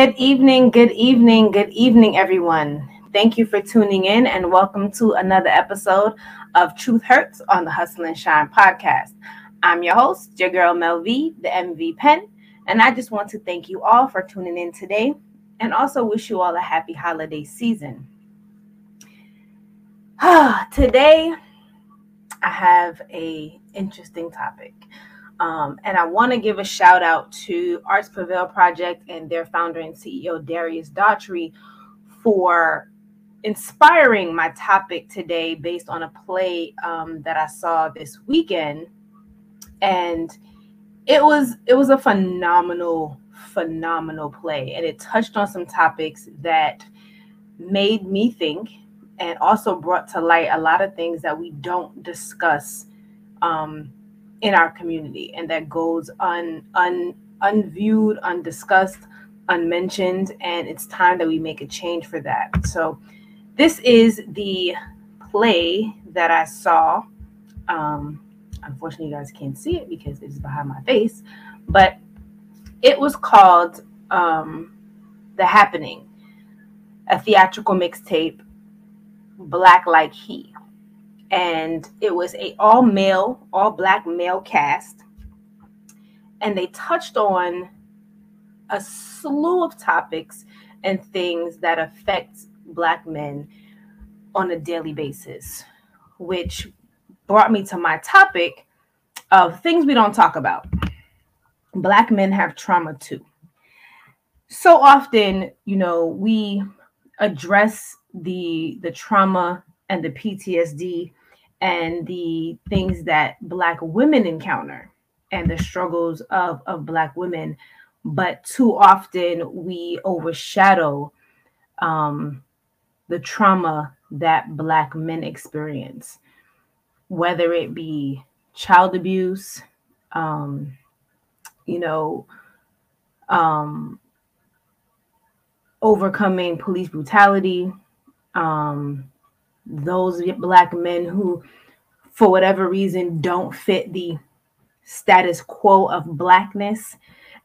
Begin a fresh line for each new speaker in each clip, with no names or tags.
Good evening, good evening, good evening, everyone. Thank you for tuning in and welcome to another episode of Truth Hurts on the Hustle and Shine podcast. I'm your host, your girl Mel V, the MV Pen, and I just want to thank you all for tuning in today and also wish you all a happy holiday season. today, I have a interesting topic. Um, and I want to give a shout out to Arts Prevail Project and their founder and CEO, Darius Daughtry, for inspiring my topic today based on a play um, that I saw this weekend. And it was it was a phenomenal, phenomenal play. And it touched on some topics that made me think and also brought to light a lot of things that we don't discuss um, in our community and that goes un, un, unviewed, undiscussed, unmentioned. And it's time that we make a change for that. So, this is the play that I saw. Um, unfortunately, you guys can't see it because it's behind my face, but it was called um, The Happening, a theatrical mixtape, Black Like He and it was a all male, all black male cast, and they touched on a slew of topics and things that affect black men on a daily basis, which brought me to my topic of things we don't talk about. Black men have trauma too. So often, you know, we address the the trauma and the PTSD and the things that black women encounter and the struggles of, of black women. But too often we overshadow um, the trauma that black men experience whether it be child abuse um, you know um, overcoming police brutality um, those black men who, for whatever reason, don't fit the status quo of blackness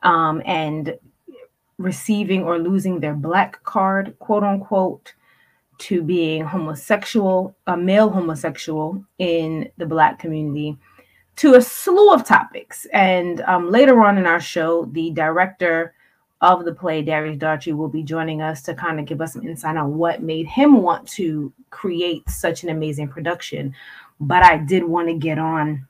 um, and receiving or losing their black card, quote unquote, to being homosexual, a male homosexual in the black community, to a slew of topics. And um, later on in our show, the director of the play, Darius Daughtry, will be joining us to kind of give us some insight on what made him want to create such an amazing production. But I did want to get on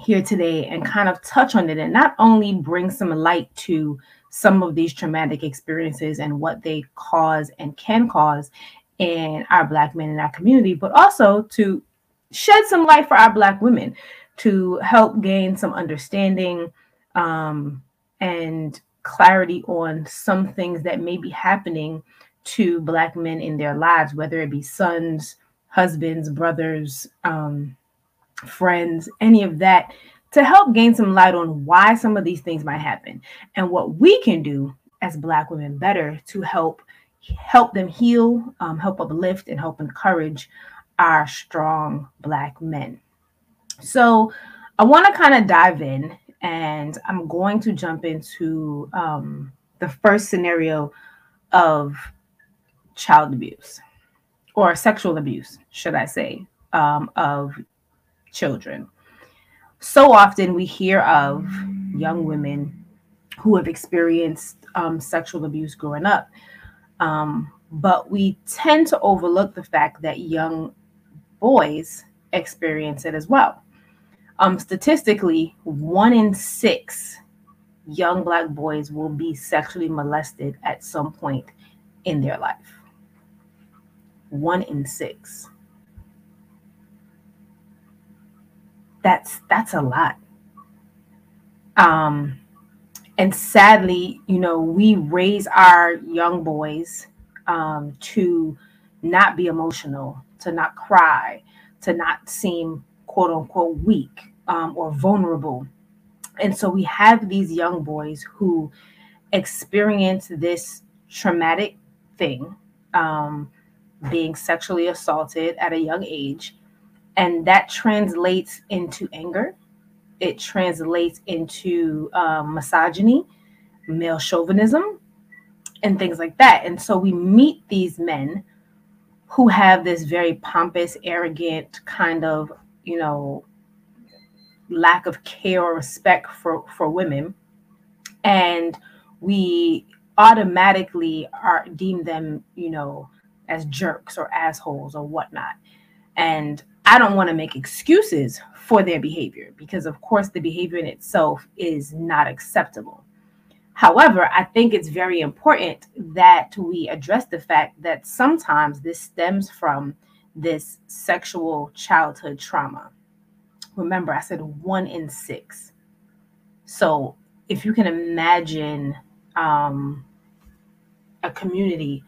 here today and kind of touch on it and not only bring some light to some of these traumatic experiences and what they cause and can cause in our black men in our community, but also to shed some light for our black women to help gain some understanding um, and clarity on some things that may be happening to black men in their lives whether it be sons husbands brothers um, friends any of that to help gain some light on why some of these things might happen and what we can do as black women better to help help them heal um, help uplift and help encourage our strong black men. So i want to kind of dive in and I'm going to jump into um, the first scenario of child abuse or sexual abuse, should I say, um, of children. So often we hear of young women who have experienced um, sexual abuse growing up, um, but we tend to overlook the fact that young boys experience it as well um, statistically, one in six young black boys will be sexually molested at some point in their life. One in six. That's that's a lot. Um, and sadly, you know, we raise our young boys um, to not be emotional, to not cry, to not seem quote unquote weak um, or vulnerable. And so we have these young boys who experience this traumatic thing, um, being sexually assaulted at a young age. And that translates into anger. It translates into um, misogyny, male chauvinism. and things like that. And so we meet these men who have this very pompous, arrogant kind of, you know, lack of care or respect for for women. And we automatically are deem them you know as jerks or assholes or whatnot. And i don't want to make excuses for their behavior because of course the behavior in itself is not acceptable. However i think it's very important that we address the fact that sometimes this stems from this sexual childhood trauma remember I said one in six. So if you can imagine um, a community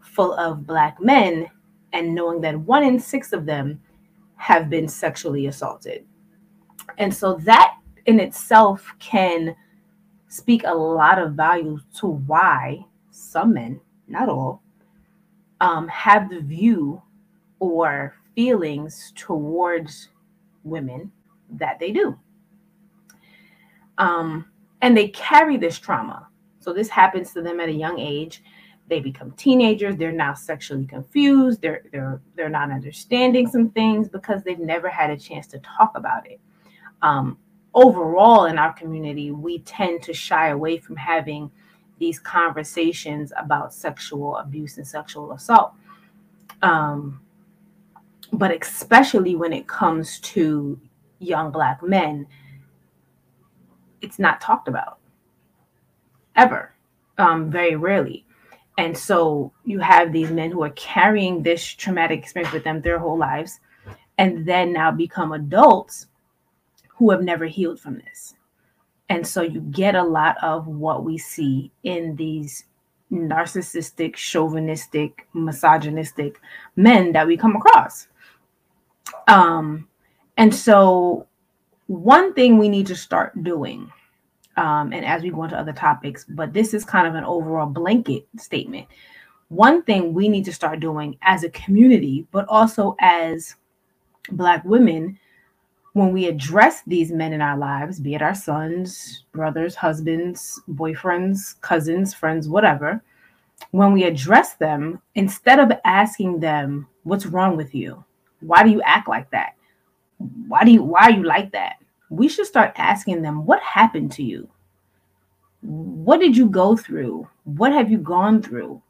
full of black men and knowing that one in six of them have been sexually assaulted. And so that in itself can speak a lot of value to why some men, not all, um, have the view or feelings towards women that they do. Um, and they carry this trauma. So this happens to them at a young age. They become teenagers. They're now sexually confused. They're they're they're not understanding some things because they've never had a chance to talk about it. Um, overall, in our community, we tend to shy away from having these conversations about sexual abuse and sexual assault. Um, but especially when it comes to young black men, it's not talked about ever, um, very rarely. And so you have these men who are carrying this traumatic experience with them their whole lives, and then now become adults who have never healed from this. And so you get a lot of what we see in these narcissistic, chauvinistic, misogynistic men that we come across. Um, and so, one thing we need to start doing, um, and as we go into other topics, but this is kind of an overall blanket statement. One thing we need to start doing as a community, but also as Black women, when we address these men in our lives, be it our sons, brothers, husbands, boyfriends, cousins, friends, whatever, when we address them, instead of asking them, What's wrong with you? Why do you act like that? Why do you why are you like that? We should start asking them, what happened to you? What did you go through? What have you gone through?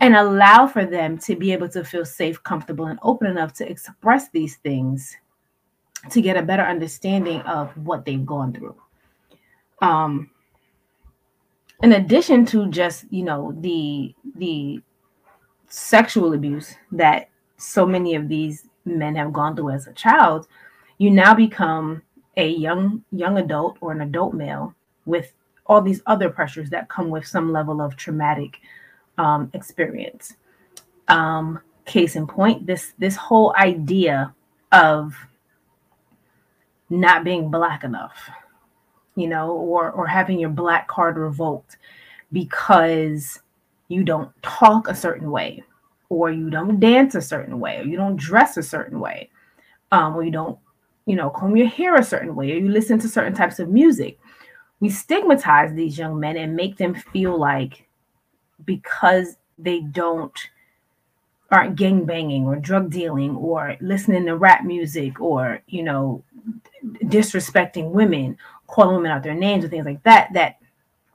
And allow for them to be able to feel safe, comfortable, and open enough to express these things to get a better understanding of what they've gone through. Um, in addition to just you know the the sexual abuse that so many of these men have gone through as a child, you now become a young young adult or an adult male with all these other pressures that come with some level of traumatic um, experience. Um, case in point, this this whole idea of not being black enough, you know, or or having your black card revoked because you don't talk a certain way or you don't dance a certain way, or you don't dress a certain way, um, or you don't, you know, comb your hair a certain way, or you listen to certain types of music. We stigmatize these young men and make them feel like because they don't aren't gang banging or drug dealing or listening to rap music or you know disrespecting women calling women out their names or things like that that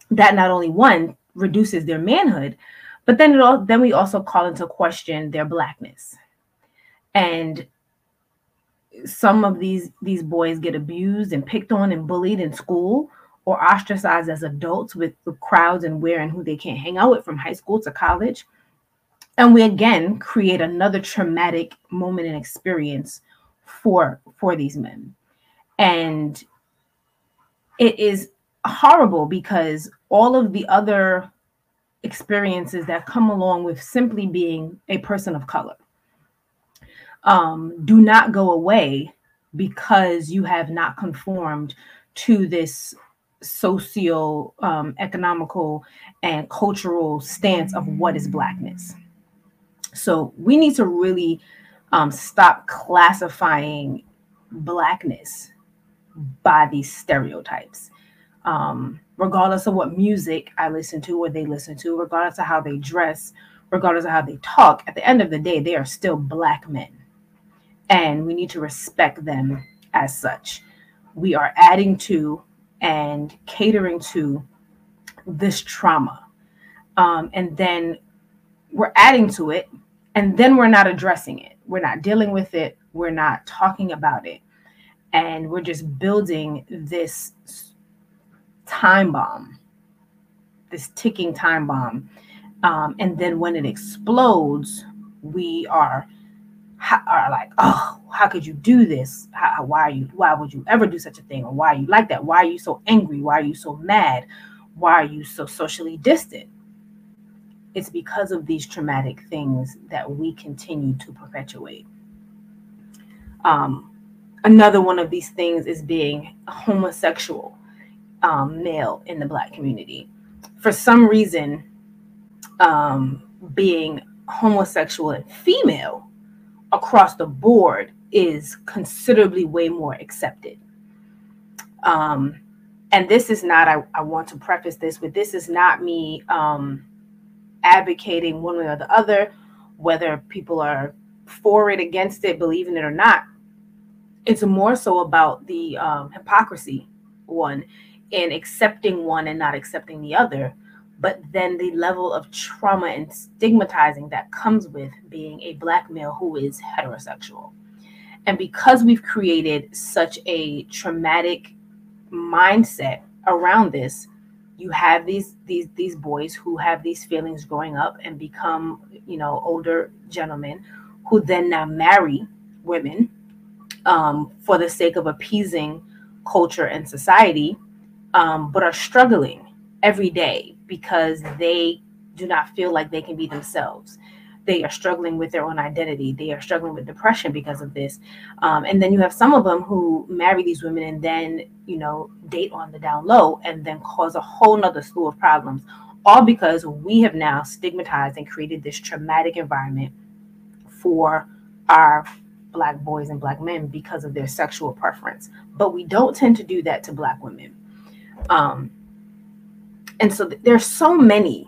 that not only one reduces their manhood but then all then we also call into question their blackness. And some of these these boys get abused and picked on and bullied in school or ostracized as adults with the crowds and where and who they can't hang out with from high school to college. And we again create another traumatic moment and experience for for these men. And it is horrible because all of the other experiences that come along with simply being a person of color. Um, do not go away because you have not conformed to this socio um, economical and cultural stance of what is blackness. So we need to really um, stop classifying blackness by these stereotypes um, regardless of what music I listen to or they listen to, regardless of how they dress, regardless of how they talk, at the end of the day, they are still black men. And we need to respect them as such. We are adding to and catering to this trauma. Um, and then we're adding to it, and then we're not addressing it. We're not dealing with it. We're not talking about it. And we're just building this time bomb, this ticking time bomb. Um, and then when it explodes, we are are like, oh, how could you do this? How, why are you? Why would you ever do such a thing? Or why are you like that? Why are you so angry? Why are you so mad? Why are you so socially distant? It's because of these traumatic things that we continue to perpetuate. Um, another one of these things is being homosexual um, male in the Black community. For some reason, um, being homosexual and female across the board is considerably way more accepted. Um, and this is not, I, I want to preface this with this is not me um, advocating one way or the other, whether people are for it, against it, believing it or not. It's more so about the um, hypocrisy, one, in accepting one and not accepting the other, but then the level of trauma and stigmatizing that comes with being a black male who is heterosexual. And because we've created such a traumatic mindset around this, you have these these these boys who have these feelings growing up and become, you know, older gentlemen who then now marry women um, for the sake of appeasing culture and society um, but are struggling every day because they do not feel like they can be themselves. They are struggling with their own identity. They are struggling with depression because of this. Um, and then you have some of them who marry these women and then, you know, date on the down low and then cause a whole nother slew of problems, all because we have now stigmatized and created this traumatic environment for our black boys and black men because of their sexual preference. But we don't tend to do that to black women. Um, and so th- there's so many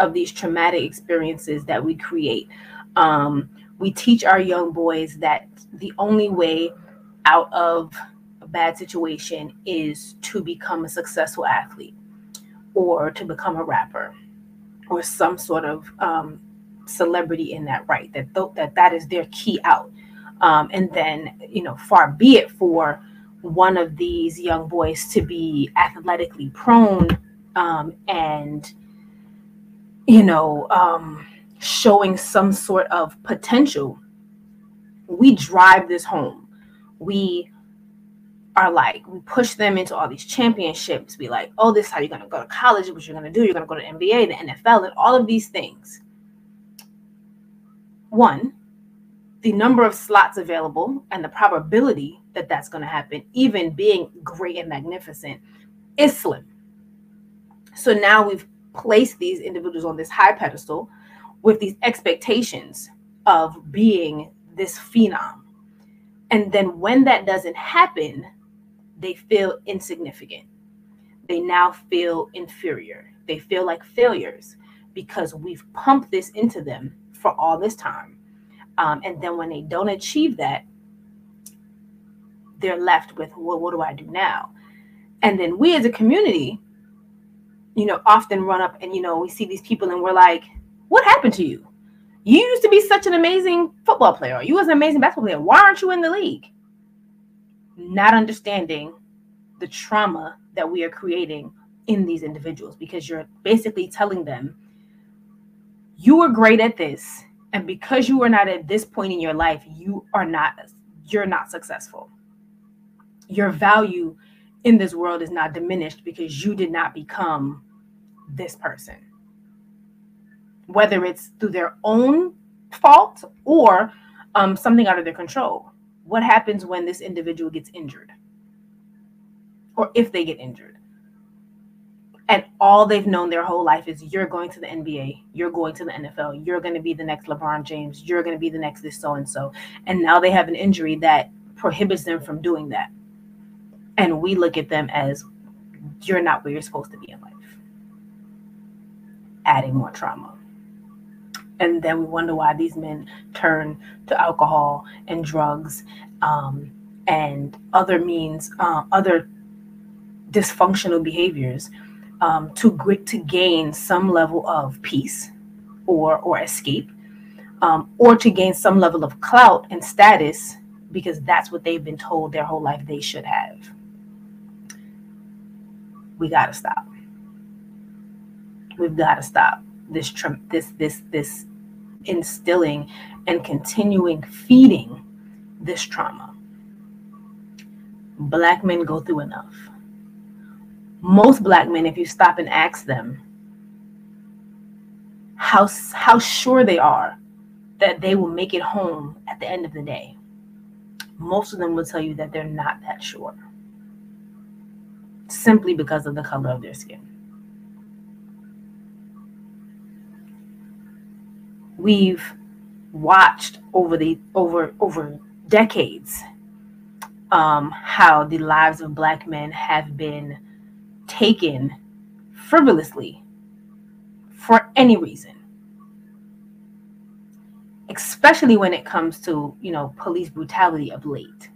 of these traumatic experiences that we create. Um, we teach our young boys that the only way out of a bad situation is to become a successful athlete or to become a rapper or some sort of um, celebrity in that right that th- that that is their key out um, and then you know far be it for one of these young boys to be athletically prone um, and you know um, showing some sort of potential we drive this home. We are like we push them into all these championships. Be like oh this is how you're going to go to college what you're going to do. You're going to go to nba the nfl and all of these things. One the number of slots available and the probability that that's going to happen, even being great and magnificent, is slim. So now we've placed these individuals on this high pedestal with these expectations of being this phenom. And then when that doesn't happen, they feel insignificant. They now feel inferior. They feel like failures because we've pumped this into them for all this time um, and then when they don't achieve that, they're left with, well, what do I do now? And then we as a community, you know, often run up and, you know, we see these people and we're like, what happened to you? You used to be such an amazing football player. You was an amazing basketball player. Why aren't you in the league? Not understanding the trauma that we are creating in these individuals because you're basically telling them, you were great at this and because you are not at this point in your life you are not you're not successful your value in this world is not diminished because you did not become this person whether it's through their own fault or um, something out of their control what happens when this individual gets injured or if they get injured and all they've known their whole life is you're going to the NBA, you're going to the NFL, you're going to be the next LeBron James, you're going to be the next this so and so. And now they have an injury that prohibits them from doing that. And we look at them as you're not where you're supposed to be in life. Adding more trauma. And then we wonder why these men turn to alcohol and drugs um, and other means, uh, other dysfunctional behaviors um, to to gain some level of peace or or escape, um, or to gain some level of clout and status because that's what they've been told their whole life they should have. We got to stop. We've got to stop this this this this instilling and continuing feeding this trauma. Black men go through enough. Most black men, if you stop and ask them how how sure they are that they will make it home at the end of the day, most of them will tell you that they're not that sure simply because of the color of their skin. We've watched over the over over decades um, how the lives of black men have been taken frivolously for any reason especially when it comes to you know police brutality of late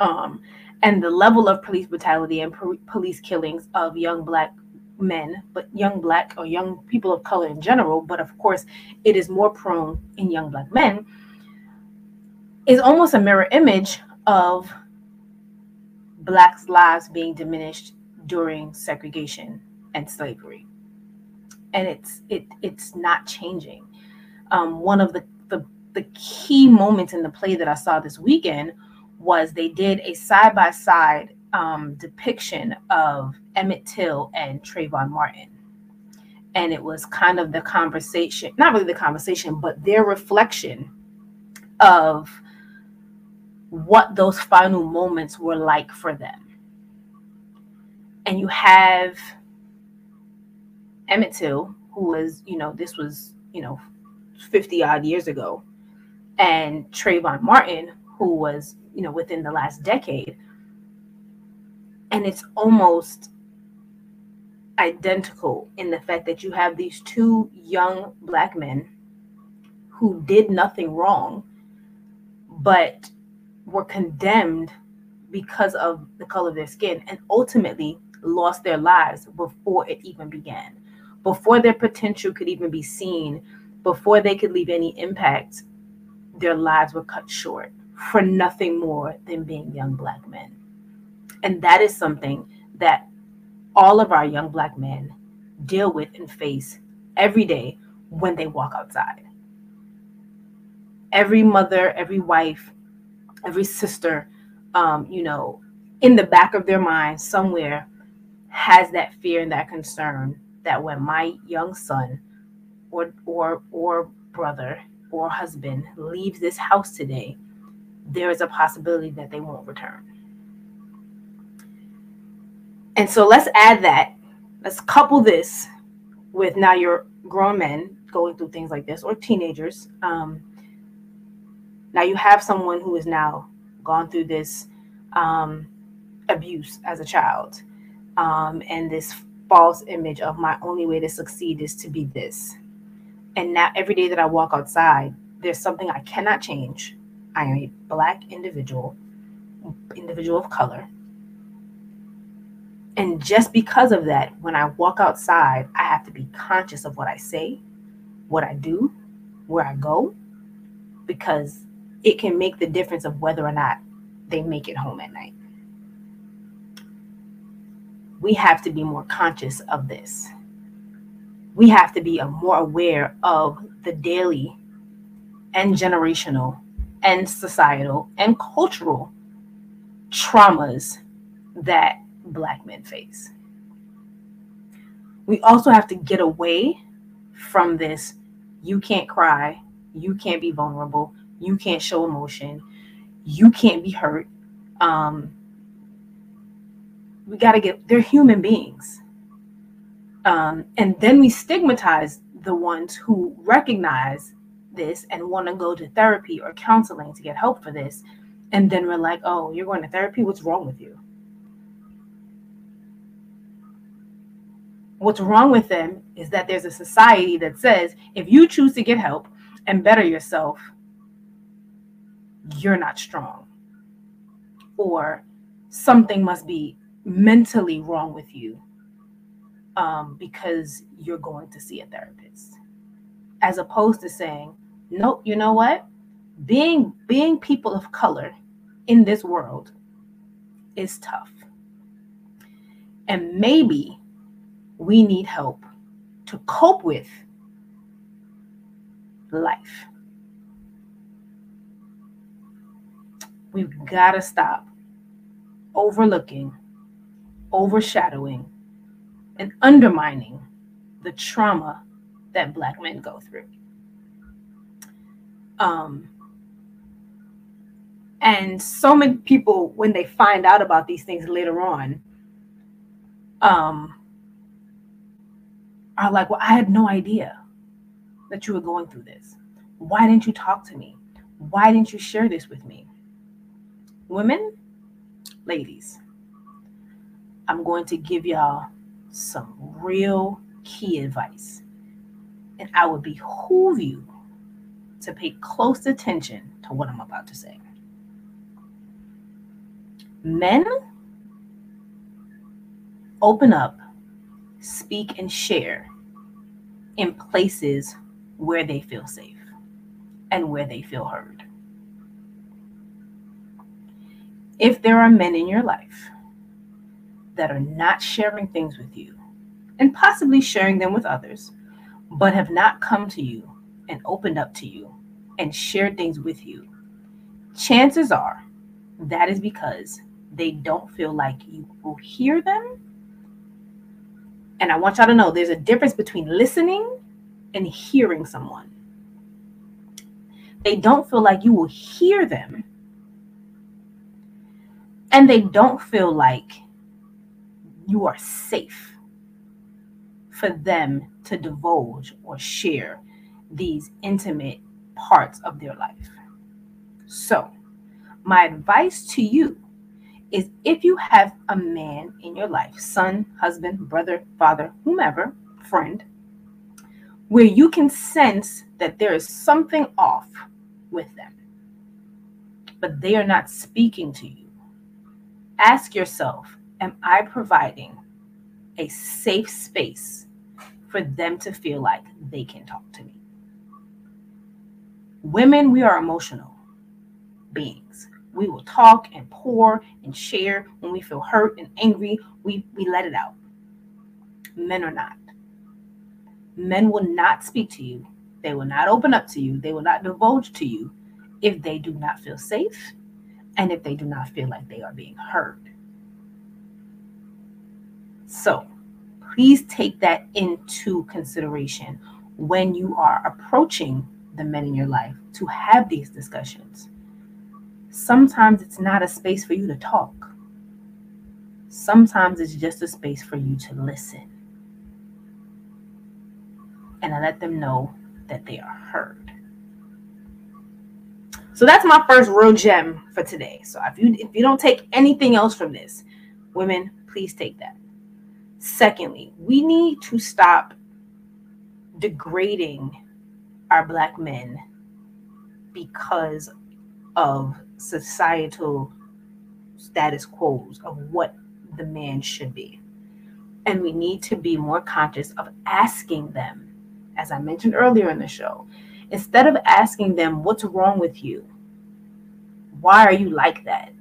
um, and the level of police brutality and po- police killings of young black men but young black or young people of color in general but of course it is more prone in young black men is almost a mirror image of blacks lives being diminished during segregation and slavery. And it's it it's not changing. Um, one of the, the the key moments in the play that I saw this weekend was they did a side by side depiction of Emmett Till and Trayvon Martin. And it was kind of the conversation, not really the conversation, but their reflection of what those final moments were like for them. And you have Emmett Till, who was, you know, this was, you know, 50 odd years ago, and Trayvon Martin, who was, you know, within the last decade. And it's almost identical in the fact that you have these two young black men who did nothing wrong, but were condemned because of the color of their skin and ultimately lost their lives before it even began, before their potential could even be seen before they could leave any impact, their lives were cut short for nothing more than being young black men. And that is something that all of our young black men deal with and face every day when they walk outside. Every mother, every wife, every sister, um, you know, in the back of their mind somewhere has that fear and that concern that when my young son or or or brother or husband leaves this house today, there is a possibility that they won't return. And so let's add that. Let's couple this with now you're grown men going through things like this or teenagers. Um, now you have someone who has now gone through this um, abuse as a child um, and this false image of my only way to succeed is to be this. And now every day that I walk outside, there's something I cannot change. I am a black individual, individual of color. And just because of that, when I walk outside, I have to be conscious of what I say, what I do, where I go, because it can make the difference of whether or not they make it home at night. We have to be more conscious of this we have to be more aware of the daily and generational and societal and cultural traumas that Black men face. We also have to get away from this you can't cry, you can't be vulnerable, you can't show emotion, you can't be hurt. Um, we got to get, they're human beings um, and then we stigmatize the ones who recognize this and want to go to therapy or counseling to get help for this. And then we're like, oh, you're going to therapy? What's wrong with you? What's wrong with them is that there's a society that says if you choose to get help and better yourself, you're not strong. Or something must be mentally wrong with you um, because you're going to see a therapist. As opposed to saying, nope, you know what? Being being people of color in this world is tough. And maybe we need help to cope with life. We've got to stop overlooking, overshadowing, and undermining the trauma that Black men go through. Um, and so many people, when they find out about these things later on, um, are like, Well, I had no idea that you were going through this. Why didn't you talk to me? Why didn't you share this with me? Women, ladies, I'm going to give y'all some real key advice. And I would behoove you to pay close attention to what I'm about to say. Men open up, speak, and share in places where they feel safe and where they feel heard. If there are men in your life that are not sharing things with you and possibly sharing them with others, but have not come to you and opened up to you and shared things with you, chances are that is because they don't feel like you will hear them. And I want y'all to know there's a difference between listening and hearing someone. They don't feel like you will hear them and they don't feel like you are safe for them to divulge or share these intimate parts of their life. So, my advice to you is if you have a man in your life, son, husband, brother, father, whomever, friend, where you can sense that there is something off with them, but they are not speaking to you Ask yourself Am I providing a safe space for them to feel like they can talk to me? Women, we are emotional beings. We will talk and pour and share when we feel hurt and angry. We, we let it out. Men are not. Men will not speak to you. They will not open up to you. They will not divulge to you if they do not feel safe and if they do not feel like they are being heard. So please take that into consideration when you are approaching the men in your life to have these discussions. Sometimes it's not a space for you to talk. Sometimes it's just a space for you to listen. And I let them know that they are heard. So that's my first real gem for today. So if you if you don't take anything else from this, women, please take that. Secondly, we need to stop degrading our black men because of societal status quos of what the man should be. And we need to be more conscious of asking them, as I mentioned earlier in the show, Instead of asking them, What's wrong with you? Why are you like that?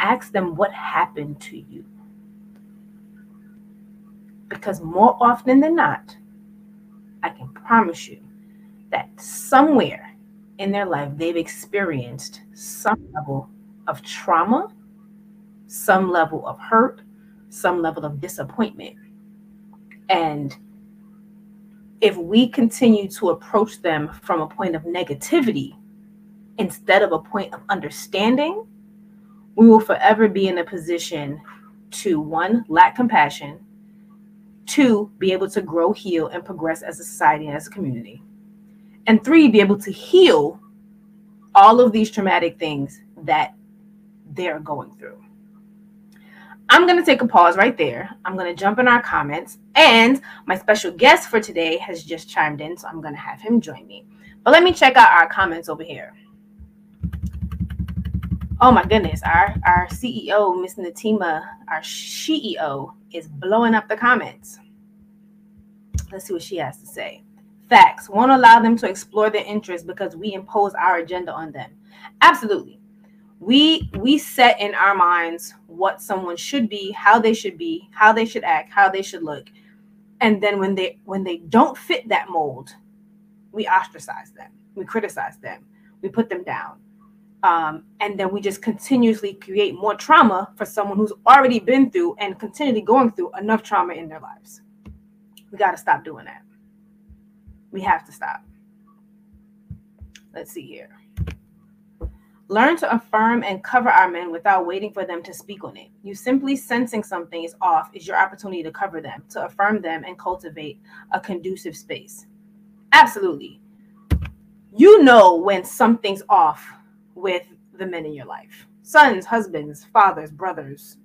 Ask them, What happened to you? Because more often than not, I can promise you that somewhere in their life they've experienced some level of trauma, some level of hurt, some level of disappointment. And if we continue to approach them from a point of negativity instead of a point of understanding, we will forever be in a position to one, lack compassion, two, be able to grow, heal, and progress as a society and as a community, and three, be able to heal all of these traumatic things that they're going through. I'm going to take a pause right there. I'm going to jump in our comments. And my special guest for today has just chimed in, so I'm going to have him join me. But let me check out our comments over here. Oh my goodness, our, our CEO, Miss Natima, our CEO, is blowing up the comments. Let's see what she has to say. Facts won't allow them to explore their interests because we impose our agenda on them. Absolutely. We we set in our minds what someone should be how they should be how they should act how they should look. And then when they when they don't fit that mold we ostracize them. We criticize them. We put them down. Um, and then we just continuously create more trauma for someone who's already been through and continually going through enough trauma in their lives. We got to stop doing that we have to stop let's see here Learn to affirm and cover our men without waiting for them to speak on it. You simply sensing something is off is your opportunity to cover them, to affirm them, and cultivate a conducive space. Absolutely. You know when something's off with the men in your life sons, husbands, fathers, brothers,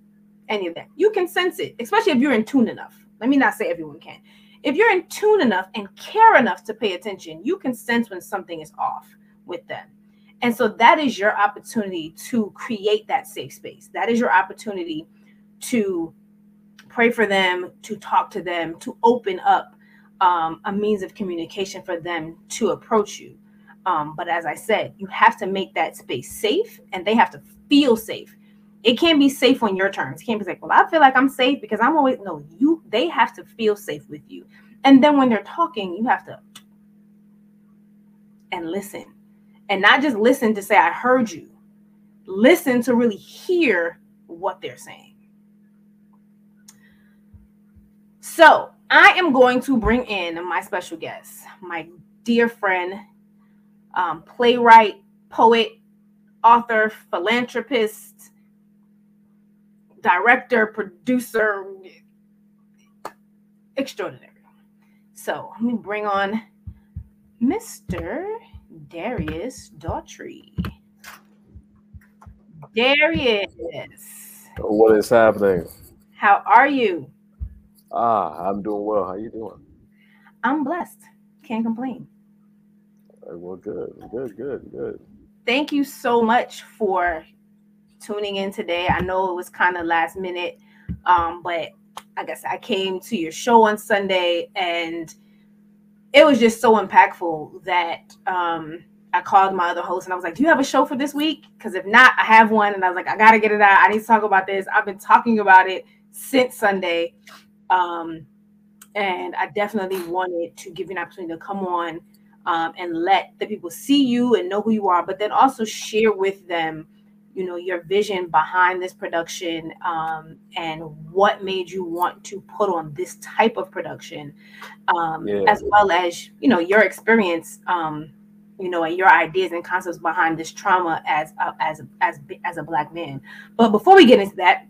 any of that. You can sense it, especially if you're in tune enough. Let me not say everyone can. If you're in tune enough and care enough to pay attention, you can sense when something is off with them and so that is your opportunity to create that safe space. That is your opportunity to pray for them, to talk to them, to open up um, a means of communication for them to approach you. Um, but as I said, you have to make that space safe and they have to feel safe. It can't be safe on your terms. It can't be like, well, I feel like I'm safe because I'm always no, you they have to feel safe with you. And then when they're talking, you have to and listen and not just listen to say, I heard you. Listen to really hear what they're saying. So I am going to bring in my special guest, my dear friend, um, playwright, poet, author, philanthropist, director, producer, extraordinary. So let me bring on Mr. Darius Daughtry. Darius.
What is happening?
How are you?
Ah, I'm doing well. How you doing?
I'm blessed. Can't complain.
well, good, good, good, good.
Thank you so much for tuning in today. I know it was kind of last minute, um, but I guess I came to your show on Sunday and it was just so impactful that um, I called my other host and I was like, "Do you have a show for this week? Because if not, I have one." And I was like, "I got to get it out. I need to talk about this. I've been talking about it since Sunday, um, and I definitely wanted to give you an opportunity to come on um, and let the people see you and know who you are, but then also share with them you know your vision behind this production um, and what made you want to put on this type of production um, yeah. as well as you know your experience um, you know and your ideas and concepts behind this trauma as a, as as as a black man. But before we get into that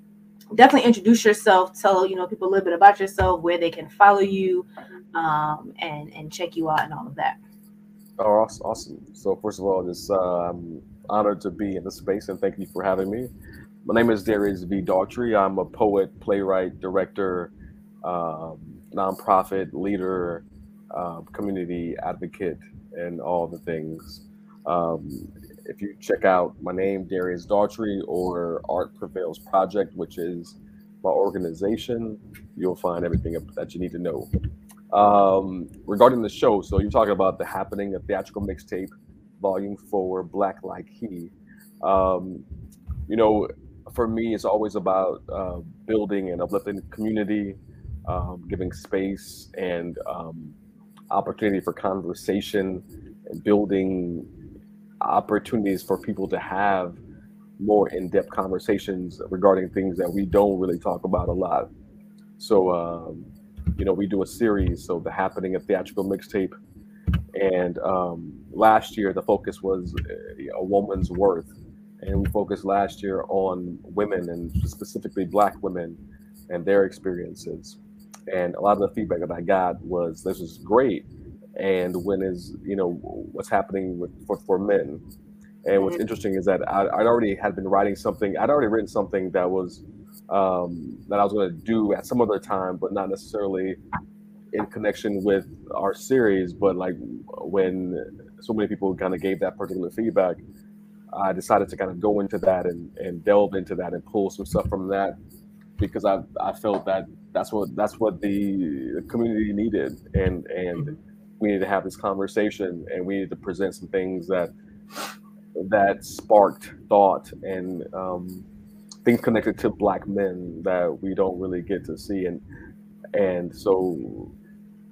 definitely introduce yourself. Tell you know people a little bit about yourself where they can follow you um, and and check you out and all of that.
Oh awesome. So first of all just um honored to be in the space and thank you for having me. My name is Darius V. Daughtry. I'm a poet, playwright, director, um, nonprofit leader, uh, community advocate, and all the things. Um, if you check out my name, Darius Daughtry, or Art Prevails Project, which is my organization, you'll find everything that you need to know. Um, regarding the show, so you're talking about the happening, a theatrical mixtape Volume Four, Black Like He. Um, you know, for me, it's always about uh, building and uplifting community, um, giving space and um, opportunity for conversation, and building opportunities for people to have more in-depth conversations regarding things that we don't really talk about a lot. So, um, you know, we do a series. So, the happening of theatrical mixtape and um, last year, the focus was uh, a woman's worth. And we focused last year on women and specifically Black women and their experiences. And a lot of the feedback that I got was this is great. And when is, you know, what's happening with for, for men. And what's mm-hmm. interesting is that I, I'd already had been writing something, I'd already written something that was um, that I was going to do at some other time, but not necessarily in connection with our series. But like when so many people kind of gave that particular feedback, I decided to kind of go into that and, and delve into that and pull some stuff from that because I, I felt that that's what that's what the community needed and and we needed to have this conversation and we needed to present some things that that sparked thought and um, things connected to black men that we don't really get to see and and so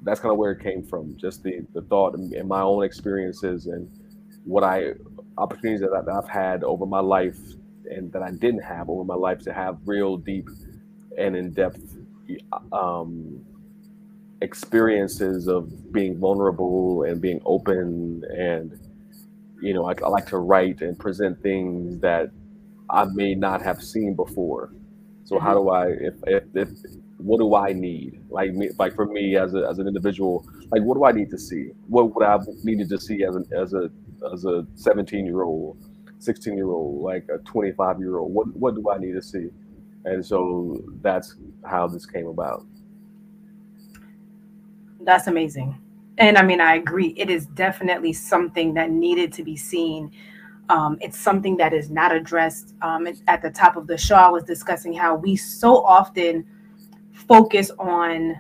that's kind of where it came from just the the thought and, my own experiences and what i opportunities that, i've had over my life and that i didn't have over my life to have real deep and in-depth um, experiences of being vulnerable and being open and you know I, I like to write and present things that I may not have seen before. So how do I if, if, if what do I need? Like me, like for me as a, as an individual, like what do I need to see? What would I needed to see as an as a as a 17 year old, 16 year old, like a 25 year old? What what do I need to see? And so that's how this came about.
That's amazing. And I mean, I agree. It is definitely something that needed to be seen um, it's something that is not addressed. Um, at the top of the show, I was discussing how we so often focus on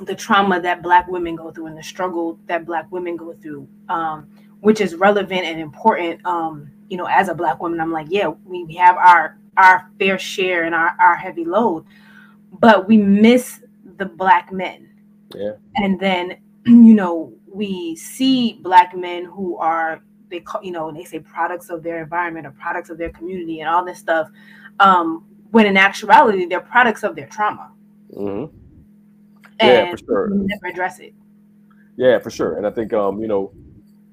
the trauma that Black women go through and the struggle that Black women go through, um, which is relevant and important. Um, you know, as a Black woman, I'm like, yeah, we have our our fair share and our, our heavy load, but we miss the Black men.
Yeah.
And then, you know, we see Black men who are they call you know they say products of their environment or products of their community and all this stuff um, when in actuality they're products of their trauma
mm-hmm. yeah for sure
never address it
yeah for sure and i think um you know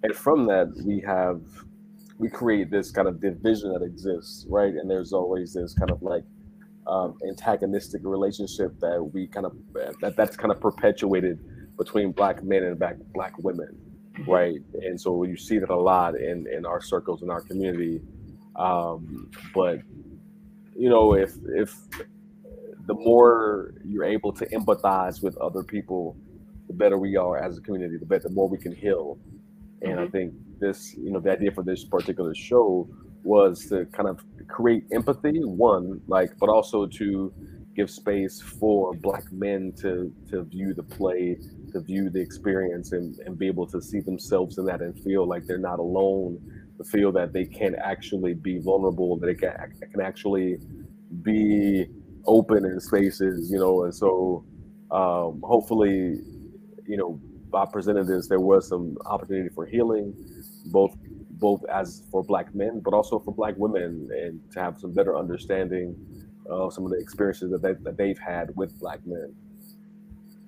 and from that we have we create this kind of division that exists right and there's always this kind of like um, antagonistic relationship that we kind of that that's kind of perpetuated between black men and black black women right? And so you see that a lot in in our circles in our community. Um, but you know, if if the more you're able to empathize with other people, the better we are as a community. The better, the more we can heal. And mm-hmm. I think this, you know, the idea for this particular show was to kind of create empathy, one, like, but also to give space for black men to to view the play to view the experience and, and be able to see themselves in that and feel like they're not alone feel that they can actually be vulnerable that they can, can actually be open in spaces you know and so um, hopefully you know by presenting this there was some opportunity for healing both both as for black men but also for black women and to have some better understanding of some of the experiences that, they, that they've had with black men.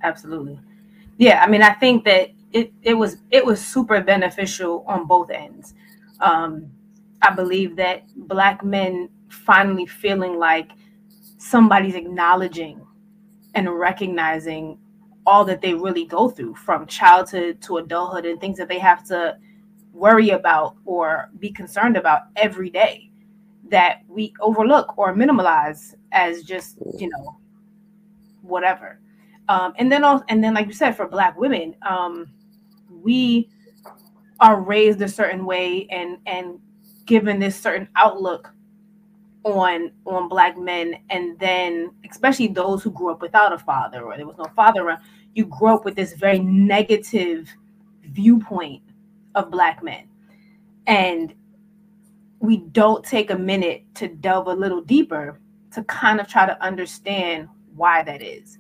Absolutely. Yeah i mean i think that it, it was it was super beneficial on both ends um, i believe that black men finally feeling like somebody's acknowledging and recognizing all that they really go through from childhood to adulthood and things that they have to worry about or be concerned about every day that we overlook or minimalize as just you know whatever. Um, and then also, and then like you said for black women um, we are raised a certain way and and given this certain outlook on on black men. And then especially those who grew up without a father or there was no father around you grow up with this very negative viewpoint of black men. And we don't take a minute to delve a little deeper to kind of try to understand why that is.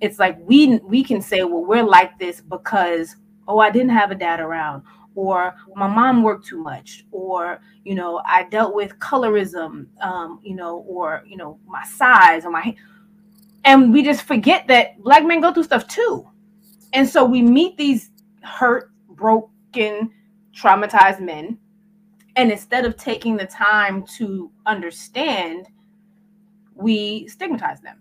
It's like we we can say well we're like this because oh i didn't have a dad around or my mom worked too much or you know i dealt with colorism um, you know or you know my size or my and we just forget that black men go through stuff too and so we meet these hurt broken traumatized men and instead of taking the time to understand we stigmatize them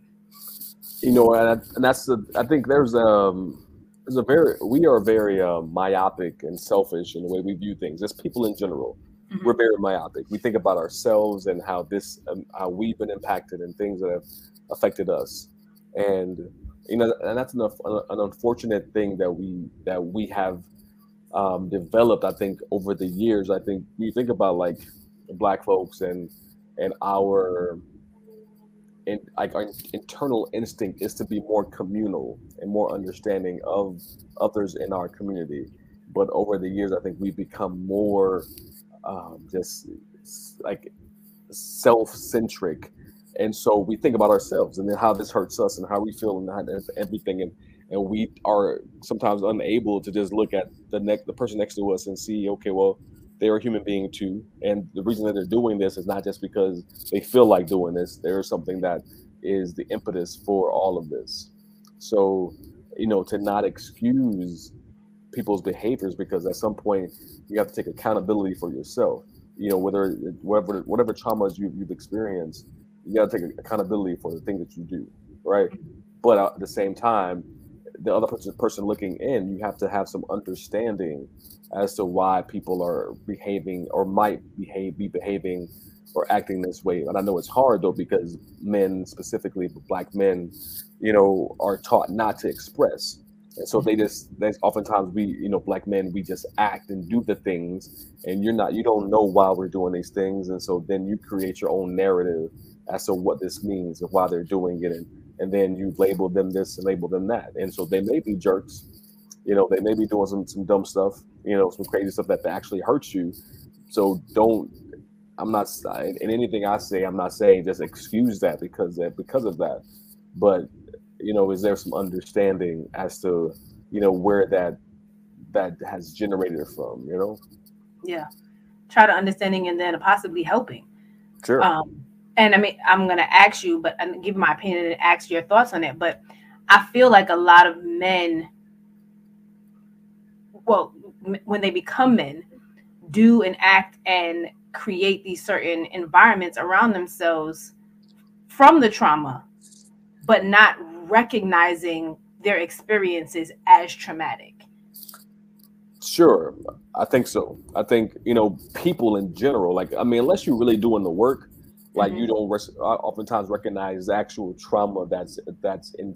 you know, and, that's the. I think there's um there's a very we are very uh, myopic and selfish in the way we view things as people in general. mm-hmm. we're very myopic. We think about ourselves and how this, um, how we've been impacted and things that have affected us, and you know, and that's an, an unfortunate thing that we that we have um, developed. I think over the years, I think you think about like black folks and and our and like our internal instinct is to be more communal and more understanding of others in our community. But over the years, I think we've become more um, just like self-centric, and so we think about ourselves and then how this hurts us and how we feel and how, everything, and and we are sometimes unable to just look at the next the person next to us and see, okay, well, they're a human being too. And the reason that they're doing this is not just because they feel like doing this. There's something that is the impetus for all of this. So, you know, to not excuse people's behaviors because at some point you have to take accountability for yourself. You know, whether whatever whatever traumas you, you've experienced, you got to take accountability for the thing that you do, right? But at the same time, the other person, person looking in, you have to have some understanding as to why people are behaving or might behave be behaving or acting this way. And I know it's hard though because men, specifically black men, you know, are taught not to express. And so they just oftentimes we, you know, black men, we just act and do the things and you're not you don't know why we're doing these things. And so then you create your own narrative as to what this means and why they're doing it and and then you label them this and label them that. And so they may be jerks, you know, they may be doing some some dumb stuff, you know, some crazy stuff that actually hurts you. So don't. I'm not in anything I say. I'm not saying just excuse that because that because of that. But you know, is there some understanding as to you know where that that has generated from? You know.
Yeah, try to understanding and then possibly helping.
Sure. Um,
and I mean, I'm to ask you, but I'm give my opinion and ask your thoughts on it. But I feel like a lot of men, well, when they become men, do and act and create these certain environments around themselves from the trauma, but not recognizing their experiences as traumatic.
Sure, I think so. I think you know people in general. Like, I mean, unless you're really doing the work, like mm-hmm. you don't res- oftentimes recognize actual trauma that's that's in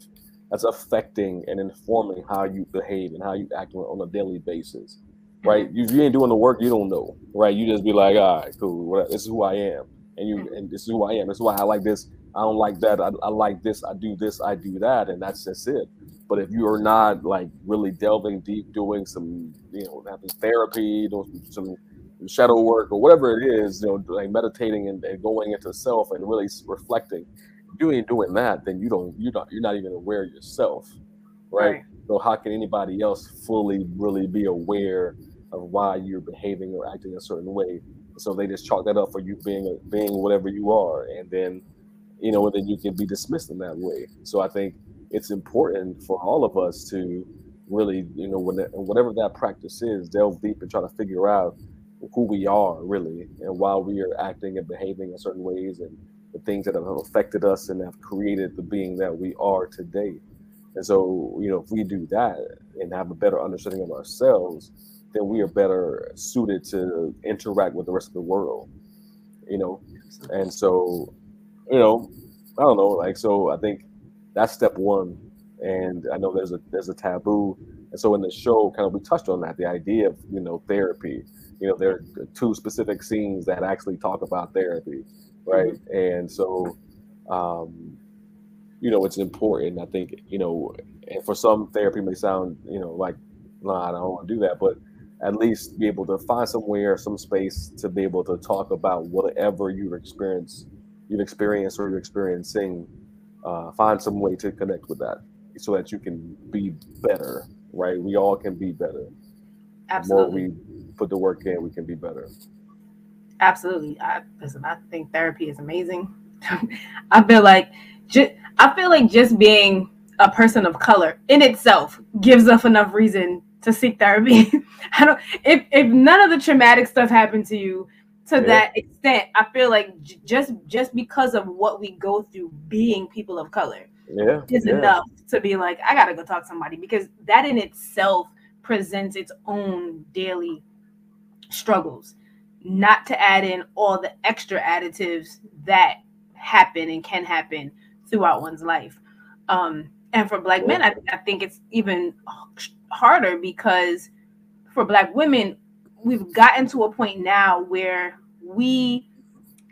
that's affecting and informing how you behave and how you act on a daily basis right mm-hmm. you, you ain't doing the work you don't know right you just be like all right cool whatever. this is who i am and you mm-hmm. and this is who i am this is why i like this i don't like that I, I like this i do this i do that and that's just it but if you are not like really delving deep doing some you know having therapy doing some shadow work or whatever it is, you know, like meditating and, and going into self and really reflecting. You ain't doing that, then you don't you're not you're not even aware yourself, right? right? So how can anybody else fully really be aware of why you're behaving or acting a certain way? So they just chalk that up for you being a, being whatever you are, and then you know, and then you can be dismissed in that way. So I think it's important for all of us to really, you know, when whatever that practice is, delve deep and try to figure out who we are really and why we are acting and behaving in certain ways and the things that have affected us and have created the being that we are today. And so, you know, if we do that and have a better understanding of ourselves, then we are better suited to interact with the rest of the world, you know? And so, you know, I don't know, like, so I think that's step one. And I know there's a, there's a taboo. And so in the show, kind of, we touched on that, the idea of, you know, therapy you know, there are two specific scenes that actually talk about therapy, right? Mm-hmm. And so, um, you know, it's important. I think, you know, and for some therapy may sound, you know, like, no, nah, I don't want to do that, but at least be able to find somewhere, some space to be able to talk about whatever you've experienced, you've experienced or you're experiencing. Uh, find some way to connect with that so that you can be better, right? We all can be better.
Absolutely.
The more we put the work in, we can be better.
Absolutely. I listen, I think therapy is amazing. I feel like just I feel like just being a person of color in itself gives us enough reason to seek therapy. I don't if if none of the traumatic stuff happened to you to yeah. that extent, I feel like j- just just because of what we go through being people of color
yeah,
is
yeah.
enough to be like, I gotta go talk to somebody because that in itself presents its own daily struggles not to add in all the extra additives that happen and can happen throughout one's life. Um, and for black men, I, I think it's even harder because for black women, we've gotten to a point now where we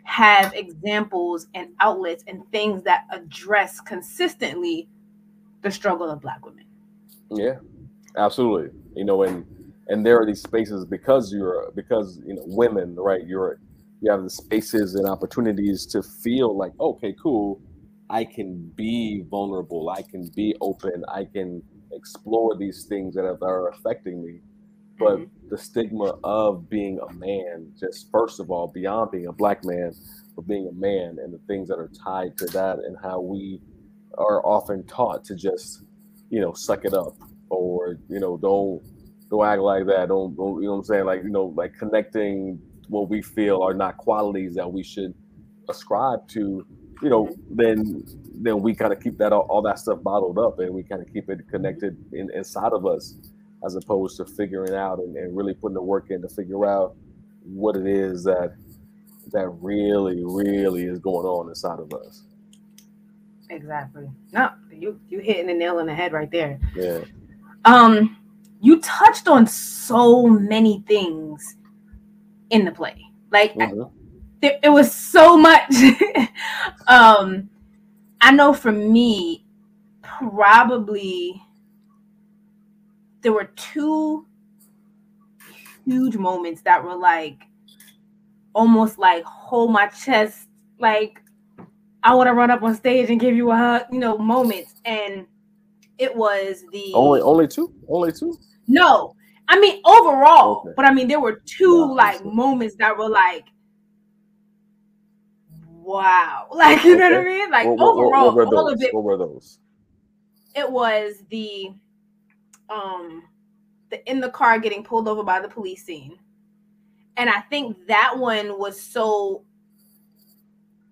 have examples and outlets and things that address consistently the struggle of black women.
Yeah, absolutely. You know, and and there are these spaces because you're because you know women, right? You're you have the spaces and opportunities to feel like, okay, cool, I can be vulnerable, I can be open, I can explore these things that are affecting me. But mm-hmm. the stigma of being a man, just first of all, beyond being a black man, but being a man and the things that are tied to that and how we are often taught to just, you know, suck it up or, you know, don't don't act like that. Don't, don't you know what I'm saying? Like, you know, like connecting what we feel are not qualities that we should ascribe to, you know, then then we kind of keep that all, all, that stuff bottled up and we kind of keep it connected in, inside of us as opposed to figuring out and, and really putting the work in to figure out what it is that that really, really is going on inside of us.
Exactly. No, you you hitting the nail on the head right there.
Yeah.
Um, you touched on so many things in the play. Like mm-hmm. there, it was so much. um, I know for me, probably there were two huge moments that were like almost like hold my chest, like I want to run up on stage and give you a hug, you know, moments. And it was the
only only two, only two.
No, I mean overall, okay. but I mean there were two yeah, like moments that were like, wow, like you okay. know what I mean? Like what, overall, what, what all of it.
What were those?
It was the um the in the car getting pulled over by the police scene, and I think that one was so.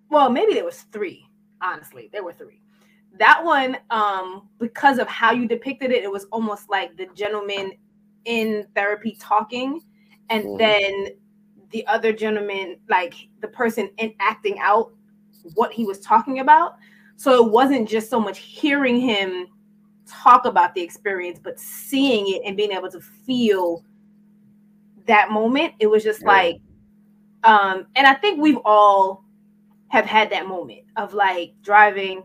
Well, maybe there was three. Honestly, there were three that one um because of how you depicted it it was almost like the gentleman in therapy talking and mm-hmm. then the other gentleman like the person in acting out what he was talking about so it wasn't just so much hearing him talk about the experience but seeing it and being able to feel that moment it was just yeah. like um and i think we've all have had that moment of like driving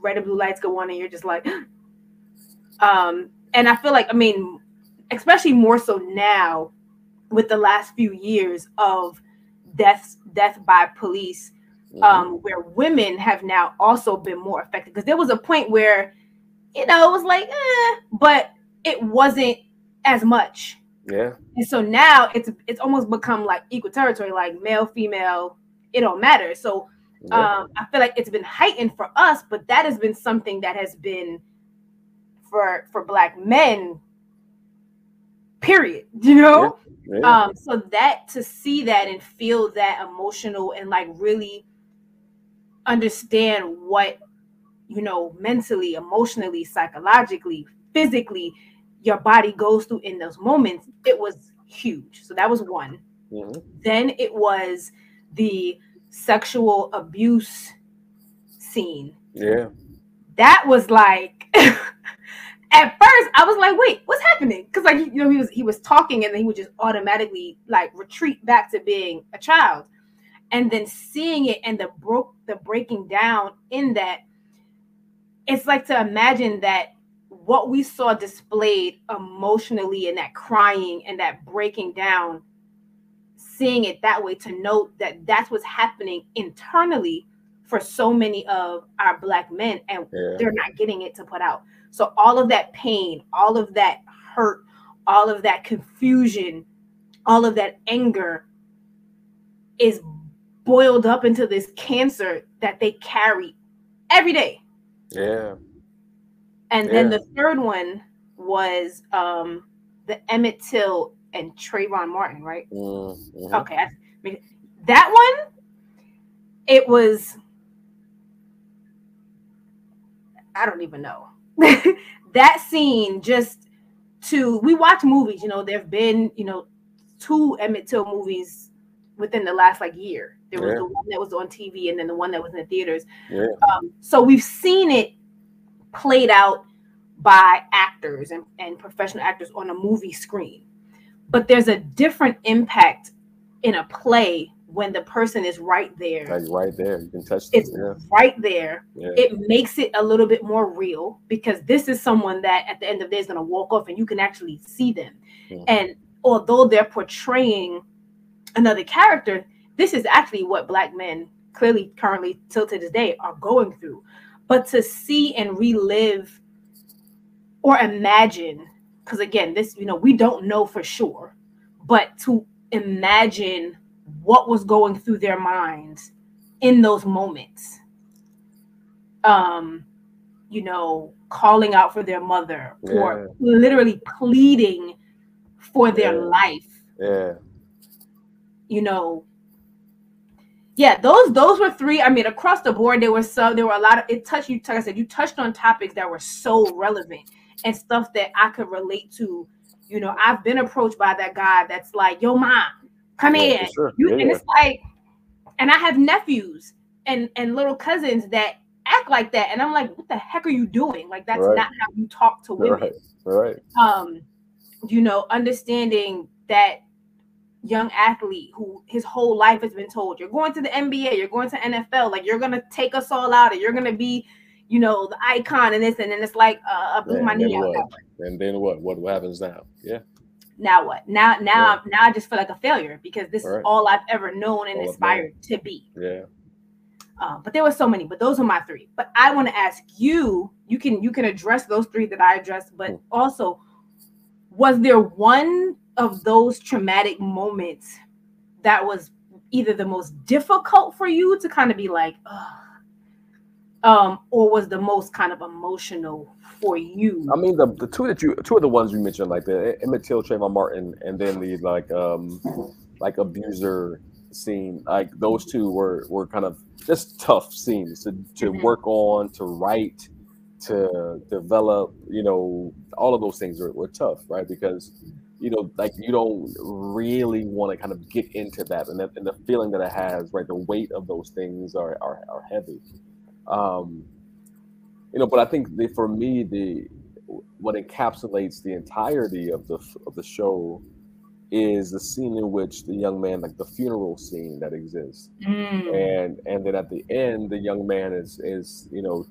red and blue lights go on and you're just like um and i feel like i mean especially more so now with the last few years of deaths death by police mm-hmm. um where women have now also been more affected because there was a point where you know it was like eh, but it wasn't as much
yeah
and so now it's it's almost become like equal territory like male female it don't matter so. Um, I feel like it's been heightened for us, but that has been something that has been for for black men. Period. You know. Yeah. Yeah. Um, so that to see that and feel that emotional and like really understand what you know mentally, emotionally, psychologically, physically your body goes through in those moments, it was huge. So that was one. Mm-hmm. Then it was the sexual abuse scene.
Yeah.
That was like at first I was like, wait, what's happening? Because like you know, he was he was talking and then he would just automatically like retreat back to being a child. And then seeing it and the broke the breaking down in that, it's like to imagine that what we saw displayed emotionally and that crying and that breaking down seeing it that way to know that that's what's happening internally for so many of our black men and yeah. they're not getting it to put out so all of that pain all of that hurt all of that confusion all of that anger is boiled up into this cancer that they carry every day
yeah
and yeah. then the third one was um the emmett till and Trayvon Martin, right? Mm-hmm. Okay, I mean, that one, it was. I don't even know. that scene just to we watch movies, you know, there've been, you know, two Emmett Till movies within the last like year. There was
Yeah.
the one that was on TV and then the one that was in the theaters.
Yeah.
Um, so we've seen it played out by actors and, and professional actors on a movie screen. But there's a different impact in a play when the person is right there.
Like right there, you can touch them.
It's
Yeah,
right there.
yeah,
It makes it a little bit more real because this is someone that at the end of the day is going to walk off and you can actually see them.
Mhm.
And although they're portraying another character, this is actually what black men clearly currently till to this day are going through. But to see and relive or imagine, because again, this, you know, we don't know for sure, but to imagine what was going through their minds in those moments. Um, you know, calling out for their mother or literally pleading for their
Yeah.
life
yeah.
you know yeah those those were three i mean across the board there were some there were a lot of it touched you like i said you touched on topics that were so relevant and stuff that i could relate to you know i've been approached by that guy that's like yo mom come
Yeah,
here
sure.
you,
Yeah,
and
yeah.
it's like and i have nephews and and little cousins that act like that and i'm like what the heck are you doing like that's
Right.
not how you talk to women
Right, right.
um you know understanding that young athlete who his whole life has been told you're going to the NBA you're going to NFL like you're to take us all out and you're to be you know the icon and this and then it's like uh, I blew
Yeah,
my
and then
knee out.
And then what? What happens now? Yeah,
now what now now
Yeah.
I'm- now I just feel like a failure because this
Right.
is all I've ever known and
All I've
aspired to be
yeah.
um, but there were so many but those are my three but I want to ask you you can you can address those three that I addressed but
Hmm.
also was there one of those traumatic moments that was either the most difficult for you to kind of be like Ugh, um or was the most kind of emotional for you
I mean, the, the two that you, two of the ones you mentioned, like the Emmett Till, Trayvon Martin, and then the like, um, like abuser scene, like those two were were kind of just tough scenes to to
Mhm.
work on, to write, to develop. You know, all of those things were, were tough, right? Because you know, like you don't really want to kind of get into that, and, that, and the feeling that it has, right? The weight of those things are are, are heavy. Um, you know, but I think the, for me, the what encapsulates the entirety of the of the show is the scene in which the young man, like the funeral scene that exists,
Mm,
and and then at the end, the young man is is you know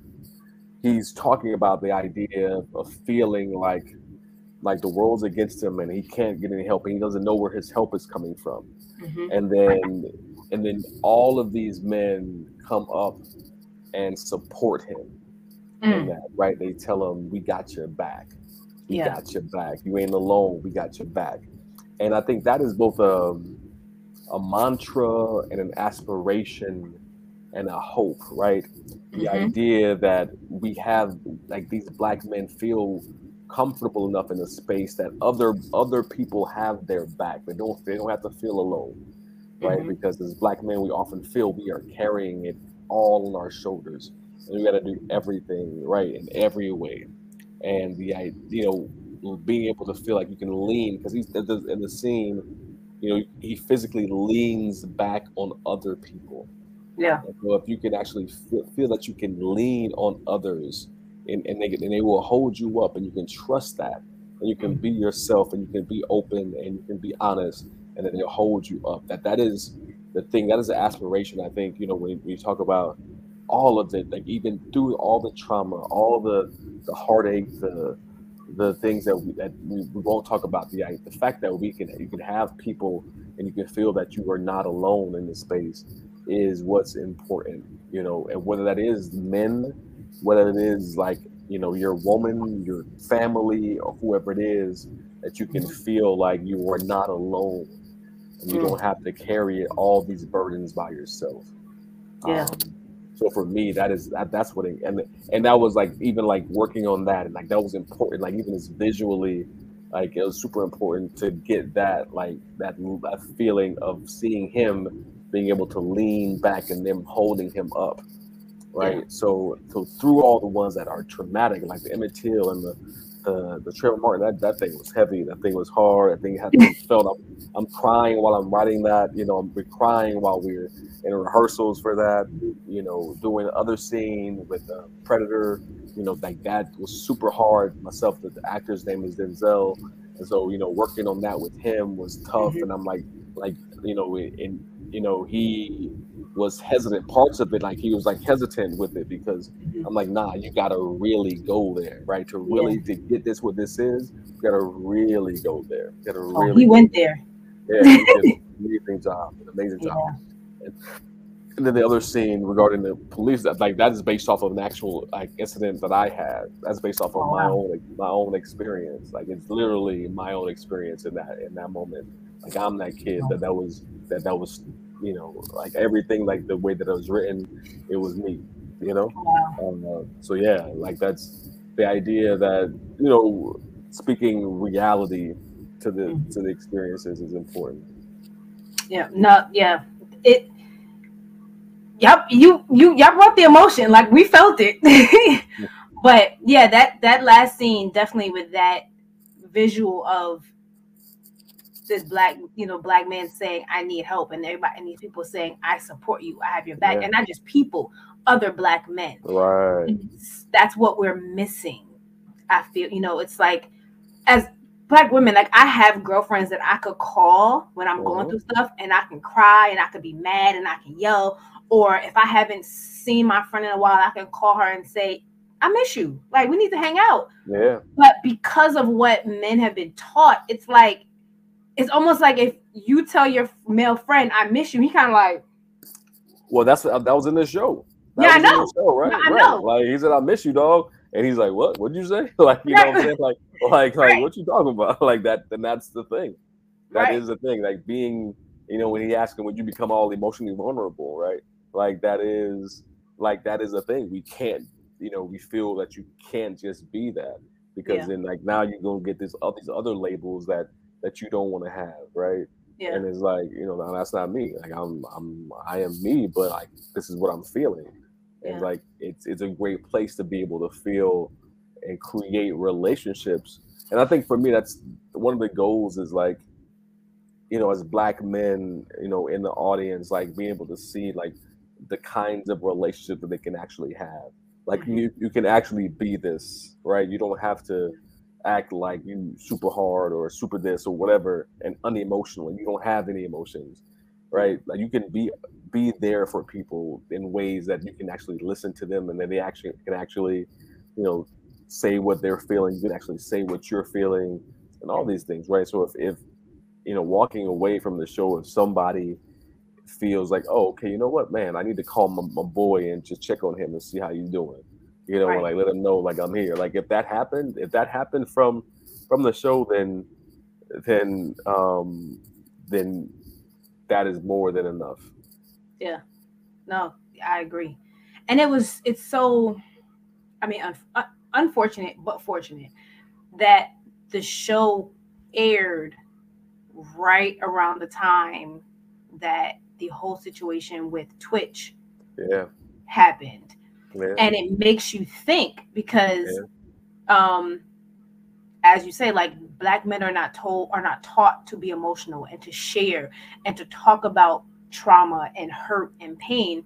he's talking about the idea of, feeling like like the world's against him and he can't get any help and he doesn't know where his help is coming from.
Mhm,
and then and then all of these men come up and support him in
mm,
that right? They tell him we got your back. We
Yeah.
got your back. You ain't alone. We got your back. And i think that is both a, a mantra and an aspiration and a hope right? The
mhm,
idea that we have like these black men feel comfortable enough in a space that other other people have their back. They don't they don't have to feel alone right?
Mhm.
because as black men we often feel we are carrying it all on our shoulders. And we got to do everything right in every way. And the you know being able to feel like you can lean because he's in the scene you know he physically leans back on other people.
Yeah.
So if you can actually feel, feel that you can lean on others and, and, they, and they will hold you up and you can trust that and you can be yourself and you can be open and you can be honest and then they'll hold you up. That that is the thing that is the aspiration i think you know when we talk about all of it like even through all the trauma all the the heartache the the things that we that we, we won't talk about the the fact that we can you can have people and you can feel that you are not alone in this space is what's important, you know, and whether that is men, whether it is like, you know, your woman, your family, or whoever it is, that you can feel like you are not alone and you
Mm.
don't have to carry all these burdens by yourself.
Yeah.
Um, so for me, that is that, that's what it, and and that was like even like working on that and like that was important. Like even as visually, like it was super important to get that like that that feeling of seeing him being able to lean back and them holding him up right
Yeah.
so so through all the ones that are traumatic like the emmett till and the the the Trayvon Martin that that thing was heavy. That thing was hard. That thing had to be felt. I'm, I'm crying while I'm writing that. You know, I'm crying while we're in rehearsals for that. You know, doing other scene with uh, Predator. You know, like that was super hard. Myself, the, the actor's name is Denzel, and so you know, working on that with him was tough. Mm-hmm. And I'm like, like you know, in you know, he was hesitant. Parts of it, like he was like hesitant with it because mm-hmm. I'm like, nah, you gotta really go there, right? To really yeah. to get this what this is, you gotta really go there. You gotta
oh, really. He went there.
Yeah, he did an amazing job, an amazing job. Yeah. And, and then the other scene regarding the police, that like that is based off of an actual like incident that I had. That's based off of oh, my wow. own my own experience. Like it's literally my own experience in that in that moment. Like I'm that kid that that was that that was you know like everything like the way that it was written, it was me. You know, um, so yeah, like that's the idea that you know speaking reality to the mm-hmm. to the experiences is important.
Yeah. No. Yeah. It. Yep. You you y'all brought the emotion. Like we felt it. but yeah, that that last scene definitely with that visual of this black, you know, black man saying, I need help, and everybody and these people saying, I support you, I have your back, yeah. and not just people, other black men.
Right.
That's what we're missing. I feel, you know, it's like as black women, like I have girlfriends that I could call when I'm mm-hmm. going through stuff and I can cry and I could be mad and I can yell. Or if I haven't seen my friend in a while, I can call her and say, I miss you. Like we need to hang out.
Yeah.
But because of what men have been taught, it's like it's almost like if you tell your male friend, "I miss you," he kind of like.
Well, that's uh, that was in this show. That
yeah, I know.
Show, right? I right. know. Like he said, "I miss you, dog," and he's like, "What? What'd you say?" like you know, what I'm saying? like, like, like, what you talking about? like that. Then that's the thing. That right. is the thing. Like being, you know, when he asked him, "Would you become all emotionally vulnerable?" Right? Like that is, like that is a thing. We can't, you know, we feel that you can't just be that because yeah. then, like, now you're gonna get this all these other labels that that you don't want to have, right? Yeah. And it's like, you know, that's not me. Like I'm I'm I am me, but like this is what I'm feeling. And yeah. like it's it's a great place to be able to feel and create relationships. And I think for me that's one of the goals is like, you know, as black men, you know, in the audience, like being able to see like the kinds of relationship that they can actually have. Like mm-hmm. you, you can actually be this, right? You don't have to act like you super hard or super this or whatever and unemotional and you don't have any emotions right? Like you can be be there for people in ways that you can actually listen to them and then they actually can actually you know say what they're feeling. You can actually say what you're feeling and all these things right? So if, if you know walking away from the show if somebody feels like oh okay you know what man i need to call my, my boy and just check on him and see how he's doing you know, right. like let them know like I'm here. Like if that happened, if that happened from from the show, then then um then that is more than enough.
Yeah. No, I agree. And it was it's so I mean un- uh, unfortunate but fortunate that the show aired right around the time that the whole situation with Twitch
yeah
happened yeah. and it makes you think because yeah. um as you say like black men are not told are not taught to be emotional and to share and to talk about trauma and hurt and pain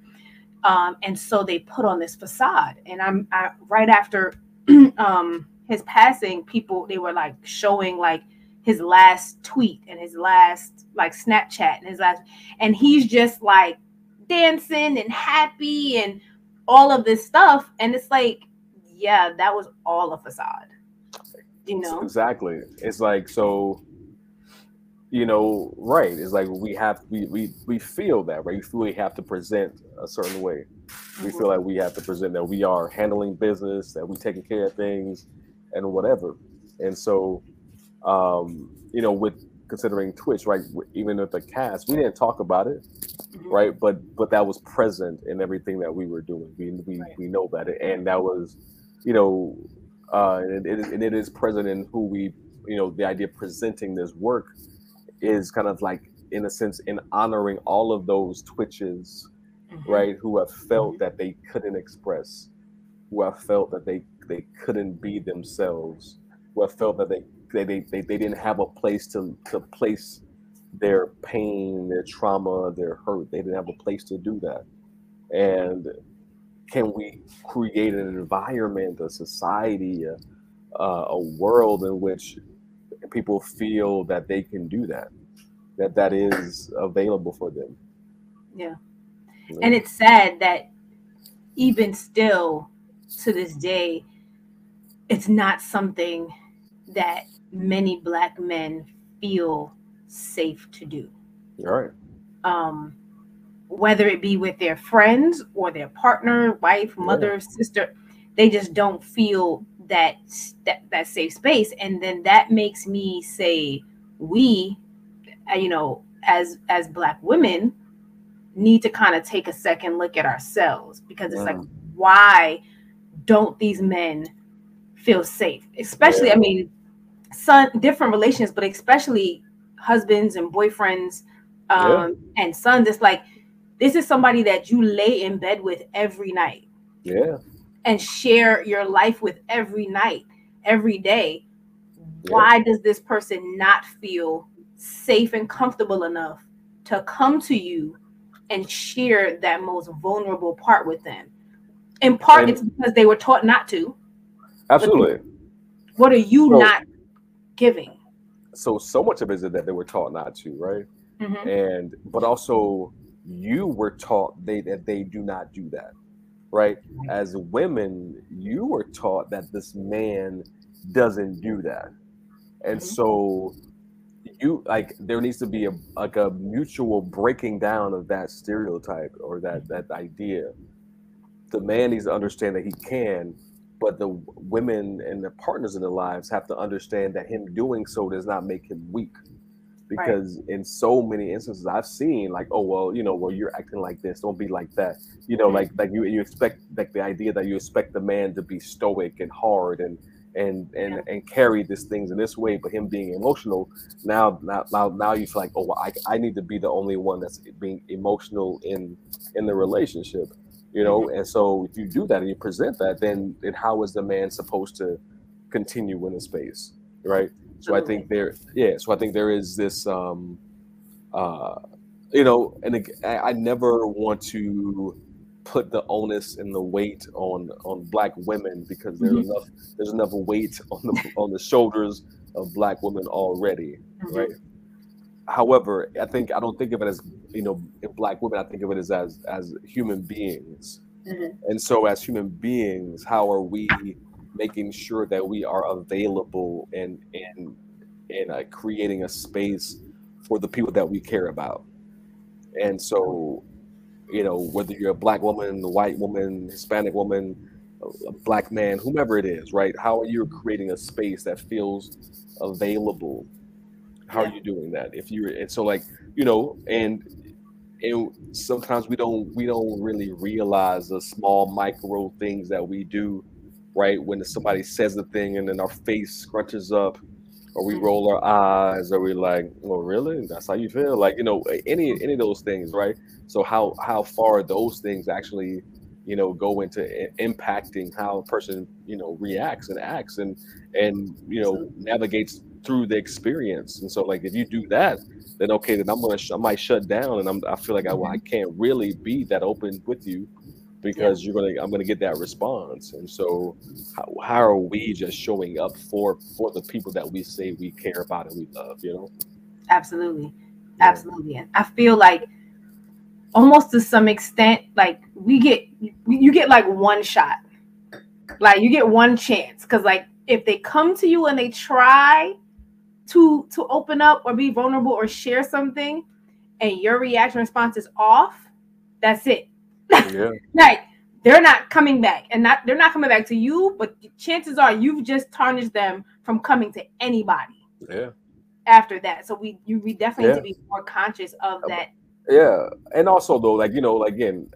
um and so they put on this facade and i'm I, right after um his passing people they were like showing like his last tweet and his last like snapchat and his last and he's just like dancing and happy and all of this stuff and it's like yeah that was all a facade you know?
Exactly. It's like so you know right it's like we have we we, we feel that right? We feel we have to present a certain way. We mm-hmm. feel like we have to present that we are handling business that we taking care of things and whatever. And so um you know with considering twitch right even with the cast we didn't talk about it mm-hmm. right? But but that was present in everything that we were doing. We we, right. we know that, and that was, you know, uh, and it, and it is present in who we, you know, the idea of presenting this work is kind of like in a sense in honoring all of those twitches, mm-hmm. right? Who have felt mm-hmm. that they couldn't express, who have felt that they they couldn't be themselves, who have felt that they they, they, they, they didn't have a place to, to place their pain, their trauma, their hurt. They didn't have a place to do that. And can we create an environment, a society, a, a world in which people feel that they can do that, that that is available for them?
Yeah. And it's sad that even still to this day, it's not something that many black men feel safe to do.
All right.
Um, whether it be with their friends or their partner, wife, mother, yeah. sister, they just don't feel that, that that safe space, and then that makes me say we, uh, you know, as as black women, need to kind of take a second look at ourselves because it's like, why don't these men feel safe? Especially, yeah. I mean, son, different relations, but especially husbands and boyfriends um, yeah. and sons. It's like this is somebody that you lay in bed with every night.
Yeah.
And share your life with every night, every day. Yeah. Why does this person not feel safe and comfortable enough to come to you and share that most vulnerable part with them? In part, and it's because they were taught not to.
Absolutely.
What are you so, not giving?
So, so much of it is that they were taught not to, right? Mm-hmm. And but also you were taught they that they do not do that, right? As women, you were taught that this man doesn't do that, and mm-hmm. so you like there needs to be a like a mutual breaking down of that stereotype or that that idea the man needs to understand that he can, but the women and the partners in their lives have to understand that him doing so does not make him weak. Because right. in so many instances I've seen, like, oh well, you know, well you're acting like this, don't be like that. You know, mm-hmm. like like you you expect like the idea that you expect the man to be stoic and hard and and and yeah. and carry these things in this way, but him being emotional, now now now, now you feel like, oh, well, I, I need to be the only one that's being emotional in in the relationship you know mm-hmm. and so if you do that and you present that then then how is the man supposed to continue in the space right so i think there yeah so i think there is this um uh you know and I, I never want to put the onus and the weight on on black women because there's mm-hmm. enough there's enough weight on the on the shoulders of black women already mm-hmm. right however i think i don't think of it as you know, in black women, I think of it as as, as human beings. Mm-hmm. And so, as human beings, how are we making sure that we are available and and and uh, creating a space for the people that we care about? And so, you know, whether you're a black woman, a white woman, Hispanic woman, a black man, whomever it is, right? How are you creating a space that feels available? How yeah. are you doing that? If you're and so like you know, and and sometimes we don't we don't really realize the small micro things that we do right? When somebody says a thing and then our face scrunches up or we mm-hmm. roll our eyes or we like well really? That's how you feel? Like you know any any of those things right? So how how far those things actually you know go into impacting how a person you know reacts and acts and and you know navigates through the experience and so like if you do that then okay, then I'm gonna sh- I might shut down, and I'm I feel like I, I can't really be that open with you because you're gonna I'm gonna get that response. And so, how, how are we just showing up for for the people that we say we care about and we love? You know.
Absolutely, absolutely. And I feel like almost to some extent, like we get you get like one shot, like you get one chance because like if they come to you and they try to to open up or be vulnerable or share something and your reaction response is off, that's it. Yeah. like they're not coming back and not they're not coming back to you, but chances are you've just tarnished them from coming to anybody.
Yeah.
After that. So we you we definitely yeah. need to be more conscious of that.
Yeah. And also though, like, you know, again,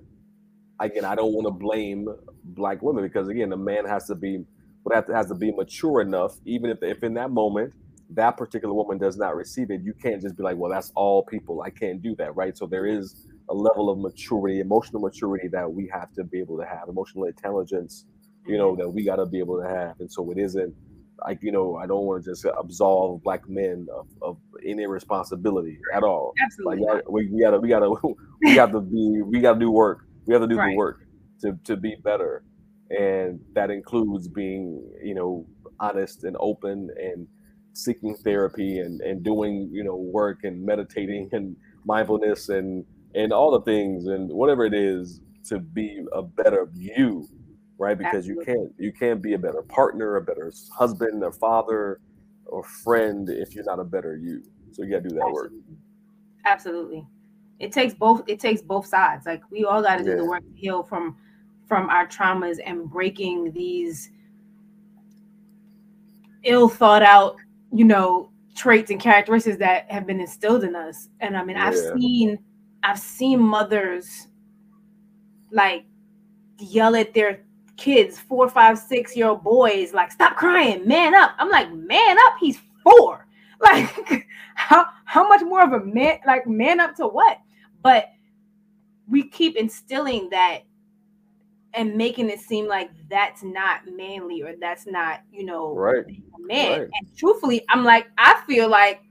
again, I don't want to blame black women because again, a man has to be but has to be mature enough, even if if in that moment that particular woman does not receive it, you can't just be like, well, that's all people. I can't do that, right? So there is a level of maturity, emotional maturity that we have to be able to have, emotional intelligence, you know, that we got to be able to have. And so it isn't, like you know, I don't want to just absolve black men of, of any responsibility at all.
Absolutely.
Like we, we gotta we gotta we got to be we gotta do work. We have to do right. the work to to be better, and that includes being you know honest and open and seeking therapy and and doing you know work and meditating and mindfulness and and all the things and whatever it is to be a better you right? Because Absolutely. you can't you can't be a better partner, a better husband, or father, or friend if you're not a better you. So you gotta do that
Absolutely.
work.
Absolutely. It takes both it takes both sides. Like we all gotta do yeah. the work to heal from from our traumas and breaking these ill thought out, you know, traits and characteristics that have been instilled in us. And I mean, yeah. I've seen I've seen mothers like yell at their kids, four, five, six year old boys, like, stop crying, man up. I'm like, man up, he's four. Like, how how much more of a man, like, man up to what? But we keep instilling that and making it seem like that's not manly or that's not, you know,
right.
man. Right. And truthfully, I'm like, I feel like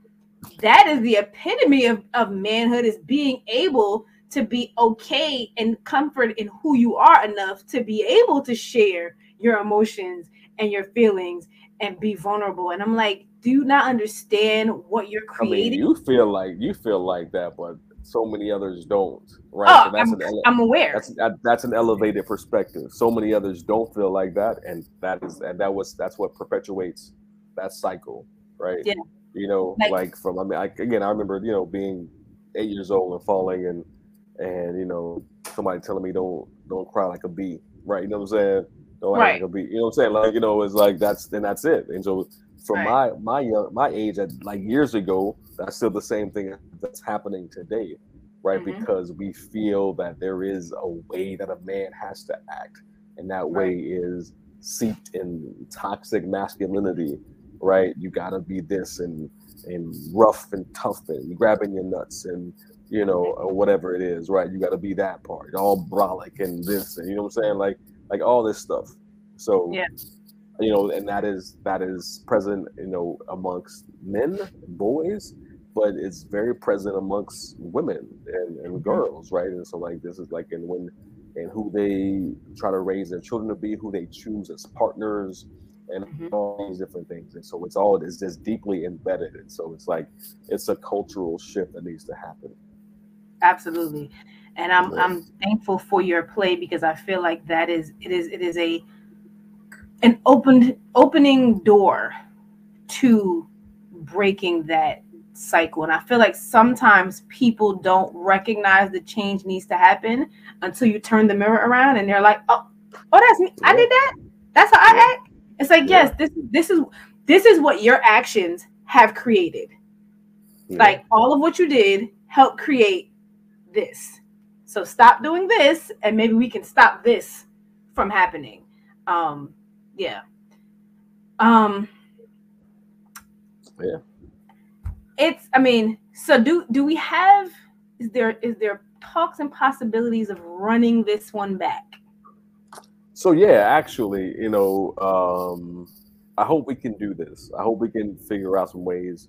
that is the epitome of, of manhood is being able to be okay and comfort in who you are enough to be able to share your emotions and your feelings and be vulnerable. And I'm like, do you not understand what you're creating?
I mean, you feel like you feel like that, but so many others don't, right?
Oh, so that's I'm, an I'm aware.
That's that's an elevated perspective. So many others don't feel like that, and that is and that was that's what perpetuates that cycle, right?
Yeah.
You know, like, like from I mean, I, again, I remember you know being eight years old and falling and and you know somebody telling me don't don't cry like a bee, right? You know what I'm saying? Don't right. like a bee. You know what I'm saying? Like you know, it's like that's then that's it. And so from right. my my young my age at like years ago, that's still the same thing that's happening today, right? Mm-hmm. Because we feel that there is a way that a man has to act, and that right. way is seeped in toxic masculinity, right? You gotta be this and and rough and tough and grabbing your nuts and you know, or whatever it is, right? You got to be that part, all brolic and this, and you know what I'm saying, like like all this stuff. So
yeah,
you know, and that is that is present, you know, amongst men, boys, but it's very present amongst women and, and mm-hmm. girls, right? And so like this is like and when and who they try to raise their children to be, who they choose as partners, and mm-hmm. all these different things. And so it's all it's just deeply embedded. And so it's like it's a cultural shift that needs to happen.
Absolutely. And I'm I'm thankful for your play because I feel like that is it is it is a an opened opening door to breaking that cycle. And I feel like sometimes people don't recognize the change needs to happen until you turn the mirror around and they're like, oh, oh, that's me. I did that. That's how I act. It's like, yes, this this is this is what your actions have created. Like all of what you did helped create this. So stop doing this, and maybe we can stop this from happening. Um, yeah. Um,
yeah.
It's. I mean, so do do we have? Is there is there talks and possibilities of running this one back?
So yeah, actually, you know, um, I hope we can do this. I hope we can figure out some ways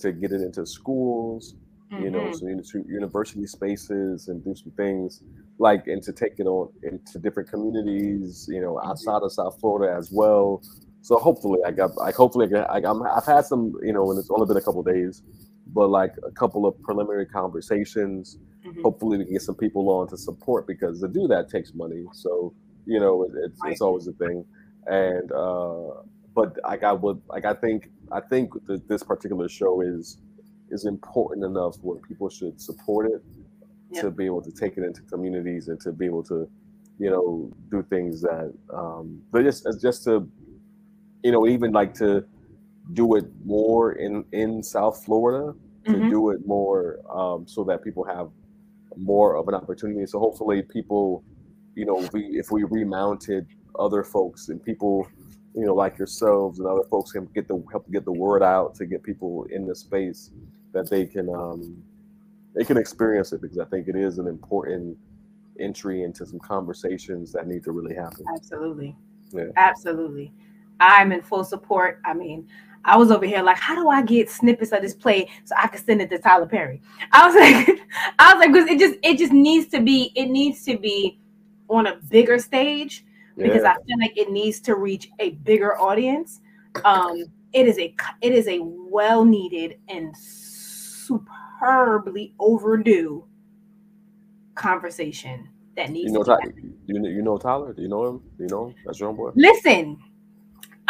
to get it into schools, mm-hmm. you know, mm-hmm. so university spaces and do some things like and to take it on into different communities, you know, mm-hmm. outside of South Florida as well. So hopefully, I got like hopefully I, am I've had some, you know, and it's only been a couple days, but like a couple of preliminary conversations. Mm-hmm. Hopefully, we can get some people on to support because to do that takes money. So you know, it, it's right. it's always a thing, and uh, but like I would like I think I think that this particular show is is important enough where people should support it yep. to be able to take it into communities and to be able to, you know, do things that, um, but just just to, you know, even like to do it more in in South Florida, to mm-hmm. do it more um, so that people have more of an opportunity. So hopefully, people, you know, we if we remounted other folks and people you know, like yourselves and other folks can get the help get the word out to get people in the space that they can um, they can experience it because I think it is an important entry into some conversations that need to really happen.
Absolutely. Yeah. Absolutely. I'm in full support. I mean, I was over here like, how do I get snippets of this play so I can send it to Tyler Perry? I was like, I was like, because it just it just needs to be it needs to be on a bigger stage because yeah. I feel like it needs to reach a bigger audience. Um, it is a it is a well needed and superbly overdue conversation that needs.
You know, Tyler, you, you know Tyler? Do you know him? Do you know him? That's your own boy.
Listen,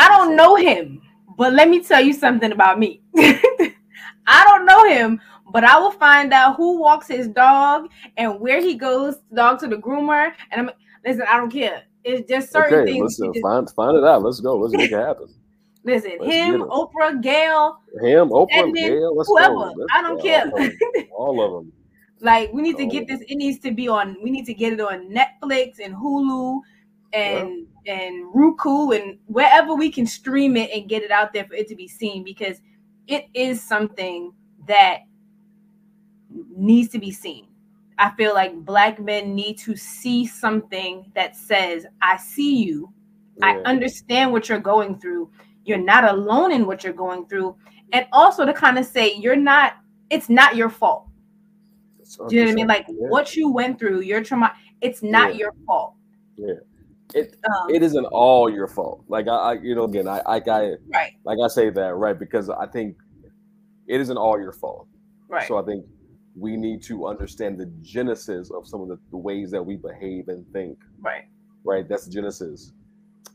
I don't know him, but let me tell you something about me. I don't know him, but I will find out who walks his dog and where he goes dog to the groomer. And I'm listen, I don't care. It's just certain okay, things.
Listen, just, find find it out. Let's go. Let's make it happen.
Listen, let's him, Oprah, Gayle,
him, Oprah, Stedman, Gayle, let's
whoever. Let's I don't care.
All of, all of them.
Like we need to get this. It needs to be on. We need to get it on Netflix and Hulu and yeah. and Roku and wherever we can stream it and get it out there for it to be seen because it is something that needs to be seen. I feel like black men need to see something that says, I see you. Yeah. I understand what you're going through. You're not alone in what you're going through. And also to kind of say, you're not, it's not your fault. Do you know what I mean? Like yeah. what you went through, your trauma, it's not yeah. your fault.
Yeah. It um, it isn't all your fault. Like I, I you know, again, I, I, I
right.
like I say that right because I think it isn't all your fault.
Right.
So I think we need to understand the genesis of some of the, the ways that we behave and think.
Right.
Right. That's the genesis.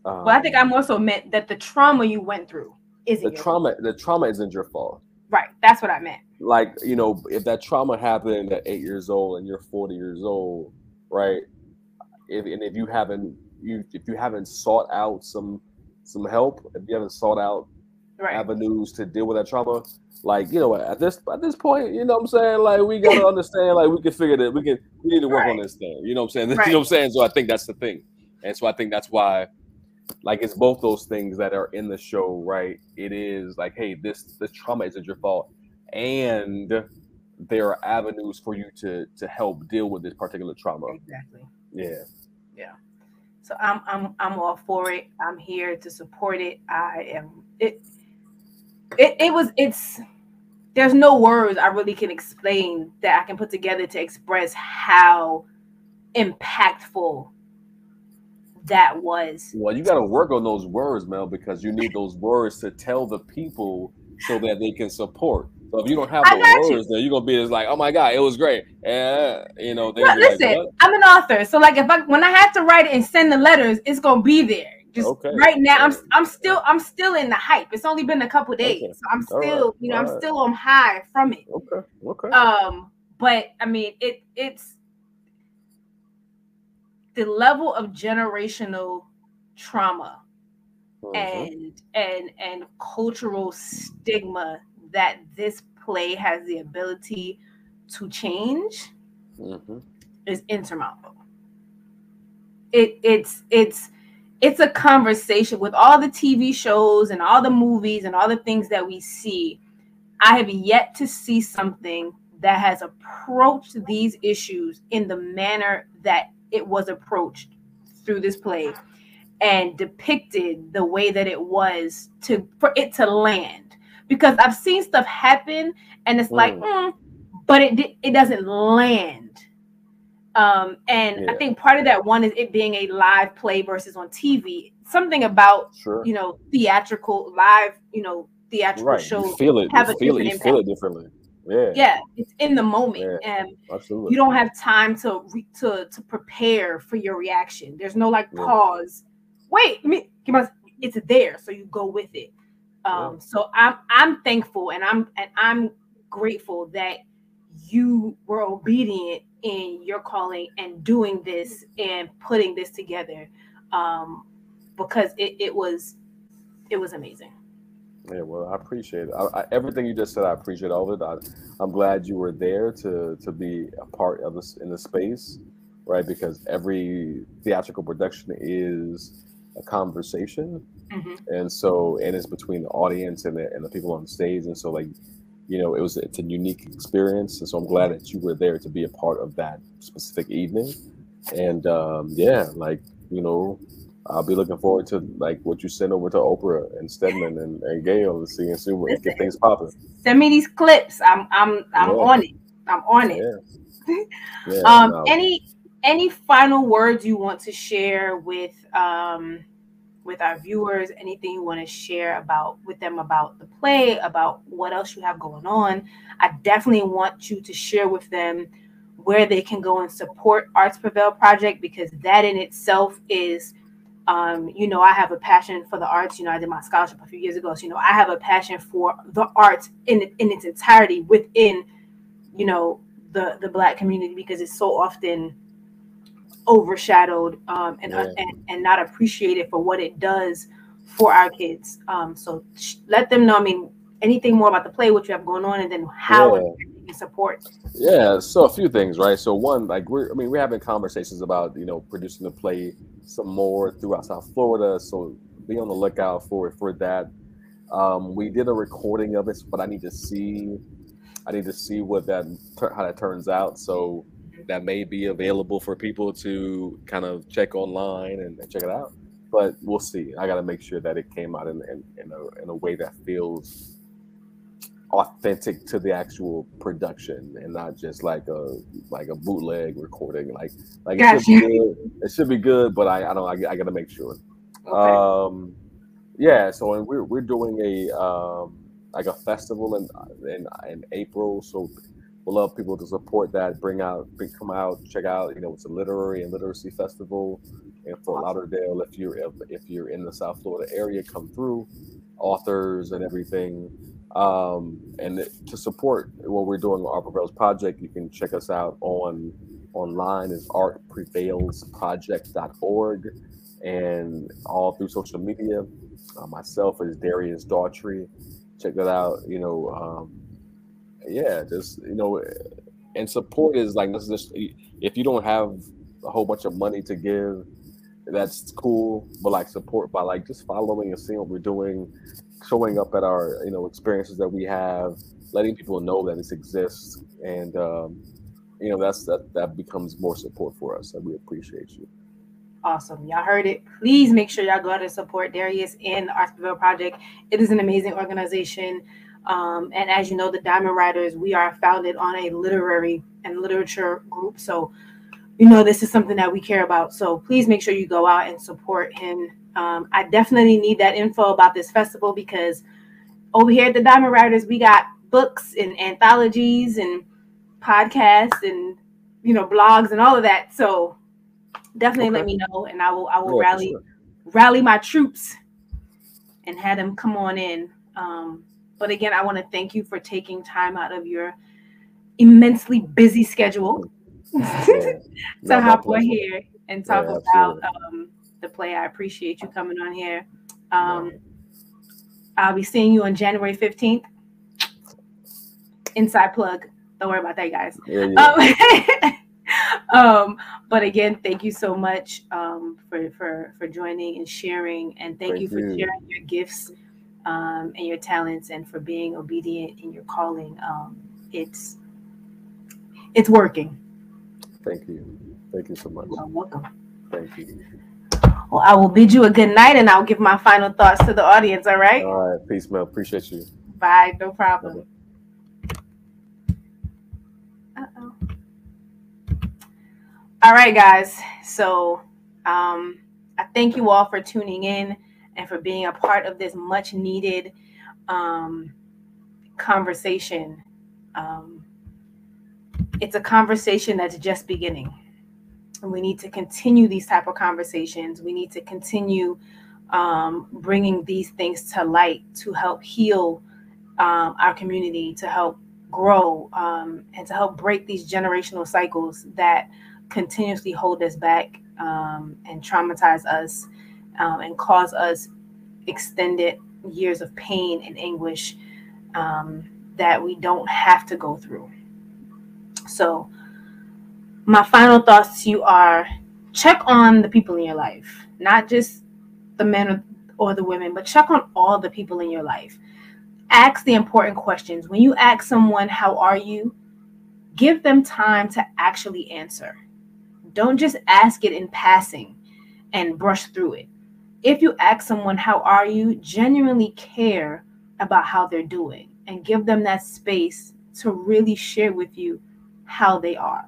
Um, well, I think I'm also meant that the trauma you went through isn't
the trauma. Fault. The trauma isn't your fault.
Right. That's what I meant.
Like you know, if that trauma happened at eight years old and you're 40 years old, right? If and if you haven't you if you haven't sought out some some help, if you haven't sought out right. avenues to deal with that trauma, like you know at this at this point you know what i'm saying? Like we gotta understand like we can figure that we can we need to work right. on this thing you know what i'm saying? Right. you know what i'm saying? So i think that's the thing. And so i think that's why like it's both those things that are in the show right? It is like hey this this trauma isn't your fault. And there are avenues for you to to help deal with this particular trauma.
Exactly.
Yeah.
Yeah so i'm i'm i'm all for it i'm here to support it i am it it, it was it's there's no words I really can explain that I can put together to express how impactful that was.
Well, you got to work on those words, Mel, because you need those words to tell the people so that they can support. So if you don't have the words, you. then you're gonna be just like, "Oh my god, it was great," and you know.
No, listen, like, I'm an author, so like if I when I have to write it and send the letters, it's gonna be there. Just okay. right now, I'm I'm still I'm still in the hype. It's only been a couple days, okay. so I'm still right. you know All I'm right. still on high from it.
Okay. Okay.
Um, but I mean it it's the level of generational trauma mm-hmm. and and and cultural stigma that this play has the ability to change mm-hmm. is insurmountable. It it's it's it's a conversation with all the TV shows and all the movies and all the things that we see. I have yet to see something that has approached these issues in the manner that it was approached through this play and depicted the way that it was to for it to land because I've seen stuff happen and it's mm. like mm, but it it doesn't land um, and yeah. I think part of that one is it being a live play versus on TV. Something about
sure.
you know theatrical live, you know theatrical
right.
shows
you feel it, have you feel it, you feel it differently. Yeah,
yeah, it's in the moment,
yeah.
and
Absolutely.
you don't have time to re- to to prepare for your reaction. There's no like yeah. pause. Wait, me. It's there, so you go with it. Um, yeah. So I'm I'm thankful and I'm and I'm grateful that you were obedient in your calling and doing this and putting this together um, because it, it was it was amazing.
Yeah well i appreciate it. I, I, everything you just said i appreciate all of it. I, am glad you were there to to be a part of this in the space right? Because every theatrical production is a conversation mm-hmm. and so and it's between the audience and the, and the people on the stage and so like you know, it was it's a unique experience, and so I'm glad that you were there to be a part of that specific evening. And um, yeah, like you know, I'll be looking forward to like what you send over to Oprah and Stedman and, and Gayle and see and see what get things popping.
Send me these clips. I'm I'm I'm yeah. on it. I'm on it. Yeah. yeah um no. any any final words you want to share with um with our viewers anything you want to share about with them about the play about what else you have going on i definitely want you to share with them where they can go and support arts prevail project because that in itself is um, you know, I have a passion for the arts. You know, I did my scholarship a few years ago. So, you know, I have a passion for the arts in in its entirety within, you know, the the black community because it's so often overshadowed um, and, yeah. and and not appreciated for what it does for our kids. Um, so sh- let them know. I mean, anything more about the play, what you have going on, and then how yeah. you support.
Yeah, so a few things, right? So one, like we're, I mean, we're having conversations about you know producing the play some more throughout South Florida. So be on the lookout for for that. Um, we did a recording of it, but I need to see, I need to see what that how that turns out. So that may be available for people to kind of check online and, and check it out. But we'll see. I got to make sure that it came out in, in, in, a, in a way that feels authentic to the actual production and not just like a like a bootleg recording. Like like it should be good. It should be good, but I, I don't I, I got to make sure. Okay. Um, yeah. So we're we're doing a um, like a festival in in in April. So we'll love people to support that. Bring out, bring, come out, check out. You know, it's a literary and literacy festival in Fort Lauderdale. If you're if, if you're in the South Florida area, come through. Authors and everything. Um, and to support what we're doing with Art Prevails Project, you can check us out on online is artprevailsproject.org and all through social media. Uh, myself is Darius Daughtry. Check that out. You know, um, yeah, just you know, and support is like this is if you don't have a whole bunch of money to give, that's cool. But like support by like just following and seeing what we're doing, showing up at our you know experiences that we have, letting people know that this exists, and um, you know that's that that becomes more support for us. And we appreciate you.
Awesome. Y'all heard it. Please make sure y'all go out and support Darius and the Arts Prevail Project. It is an amazing organization. Um, and as you know, the Diamond Writers, we are founded on a literary and literature group. So, you know, this is something that we care about. So please make sure you go out and support him. Um, I definitely need that info about this festival because over here at the Diamond Writers, we got books and anthologies and podcasts and you know blogs and all of that. So definitely okay. let me know, and I will I will yeah, rally sure. rally my troops and have them come on in. Um, but again, I want to thank you for taking time out of your immensely busy schedule yeah. to hop on here and talk yeah, about um, the play. I appreciate you coming on here. Um, I'll be seeing you on January 15th. Inside plug. Don't worry about that, guys. Yeah, um, um, but again, thank you so much um, for, for, for joining and sharing. And thank, thank you for you. sharing your gifts um, and your talents and for being obedient in your calling. Um, it's it's working.
Thank you. Thank you so much.
You're welcome.
Thank you.
Well, I will bid you a good night and I'll give my final thoughts to the audience. All right.
All right. Peace, Mel. Appreciate you.
Bye. No problem. Uh-oh. All right, guys. So um, I thank you all for tuning in and for being a part of this much needed um, conversation. Um, it's a conversation that's just beginning. And we need to continue these type of conversations. We need to continue um, bringing these things to light to help heal um, our community, to help grow, um, and to help break these generational cycles that continuously hold us back um, and traumatize us um, and cause us extended years of pain and anguish um, that we don't have to go through. So, my final thoughts to you are check on the people in your life, not just the men or the women, but check on all the people in your life. Ask the important questions. When you ask someone, How are you? give them time to actually answer. Don't just ask it in passing and brush through it if you ask someone, How are you? genuinely care about how they're doing and give them that space to really share with you how they are.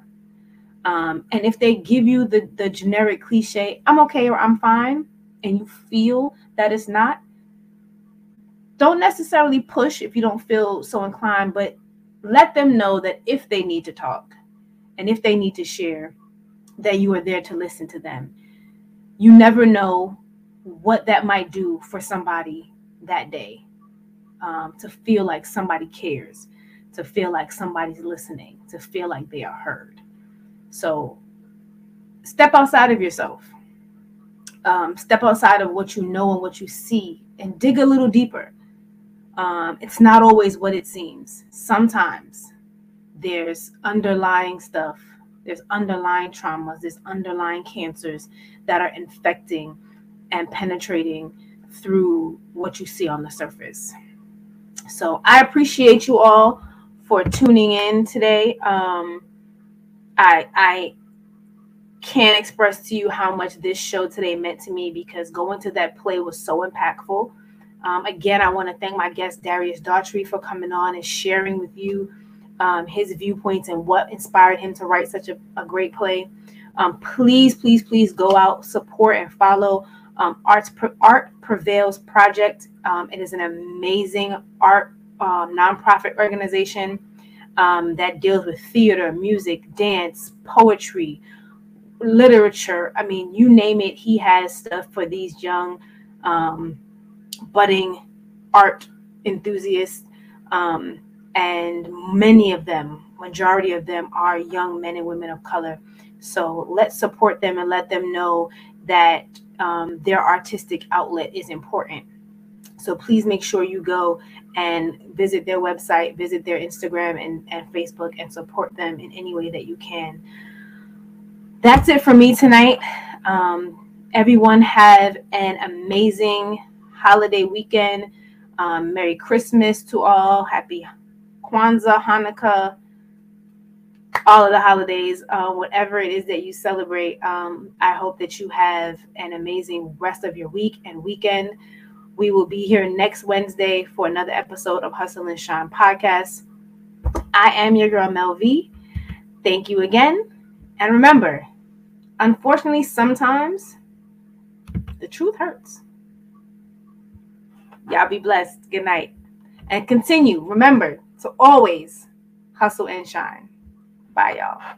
Um, and if they give you the, the generic cliche, I'm okay or I'm fine, and you feel that it's not, don't necessarily push if you don't feel so inclined, but let them know that if they need to talk and if they need to share, that you are there to listen to them. You never know what that might do for somebody that day um, to feel like somebody cares, to feel like somebody's listening, to feel like they are heard. So step outside of yourself. Um, step outside of what you know and what you see and dig a little deeper. Um, it's not always what it seems. Sometimes there's underlying stuff, there's underlying traumas, there's underlying cancers that are infecting and penetrating through what you see on the surface. So I appreciate you all for tuning in today. Um, I I can't express to you how much this show today meant to me because going to that play was so impactful. Um, again, I want to thank my guest Darius Daughtry for coming on and sharing with you um, his viewpoints and what inspired him to write such a, a great play. Um, please, please, please go out, support, and follow um, Arts Art Prevails Project. Um, it is an amazing art um, nonprofit organization um, that deals with theater, music, dance, poetry, literature. I mean, you name it, he has stuff for these young, um, budding art enthusiasts. Um, and many of them, majority of them, are young men and women of color. So let's support them and let them know that um, their artistic outlet is important. So please make sure you go and visit their website, visit their Instagram and, and Facebook, and support them in any way that you can. That's it for me tonight. Um, everyone have an amazing holiday weekend. Um, Merry Christmas to all. Happy Kwanzaa, Hanukkah, all of the holidays, uh, whatever it is that you celebrate. Um, I hope that you have an amazing rest of your week and weekend. We will be here next Wednesday for another episode of Hustle and Shine podcast. I am your girl Mel V. Thank you again. And remember, unfortunately, sometimes the truth hurts. Y'all be blessed. Good night. And continue. Remember to always hustle and shine. Bye, y'all.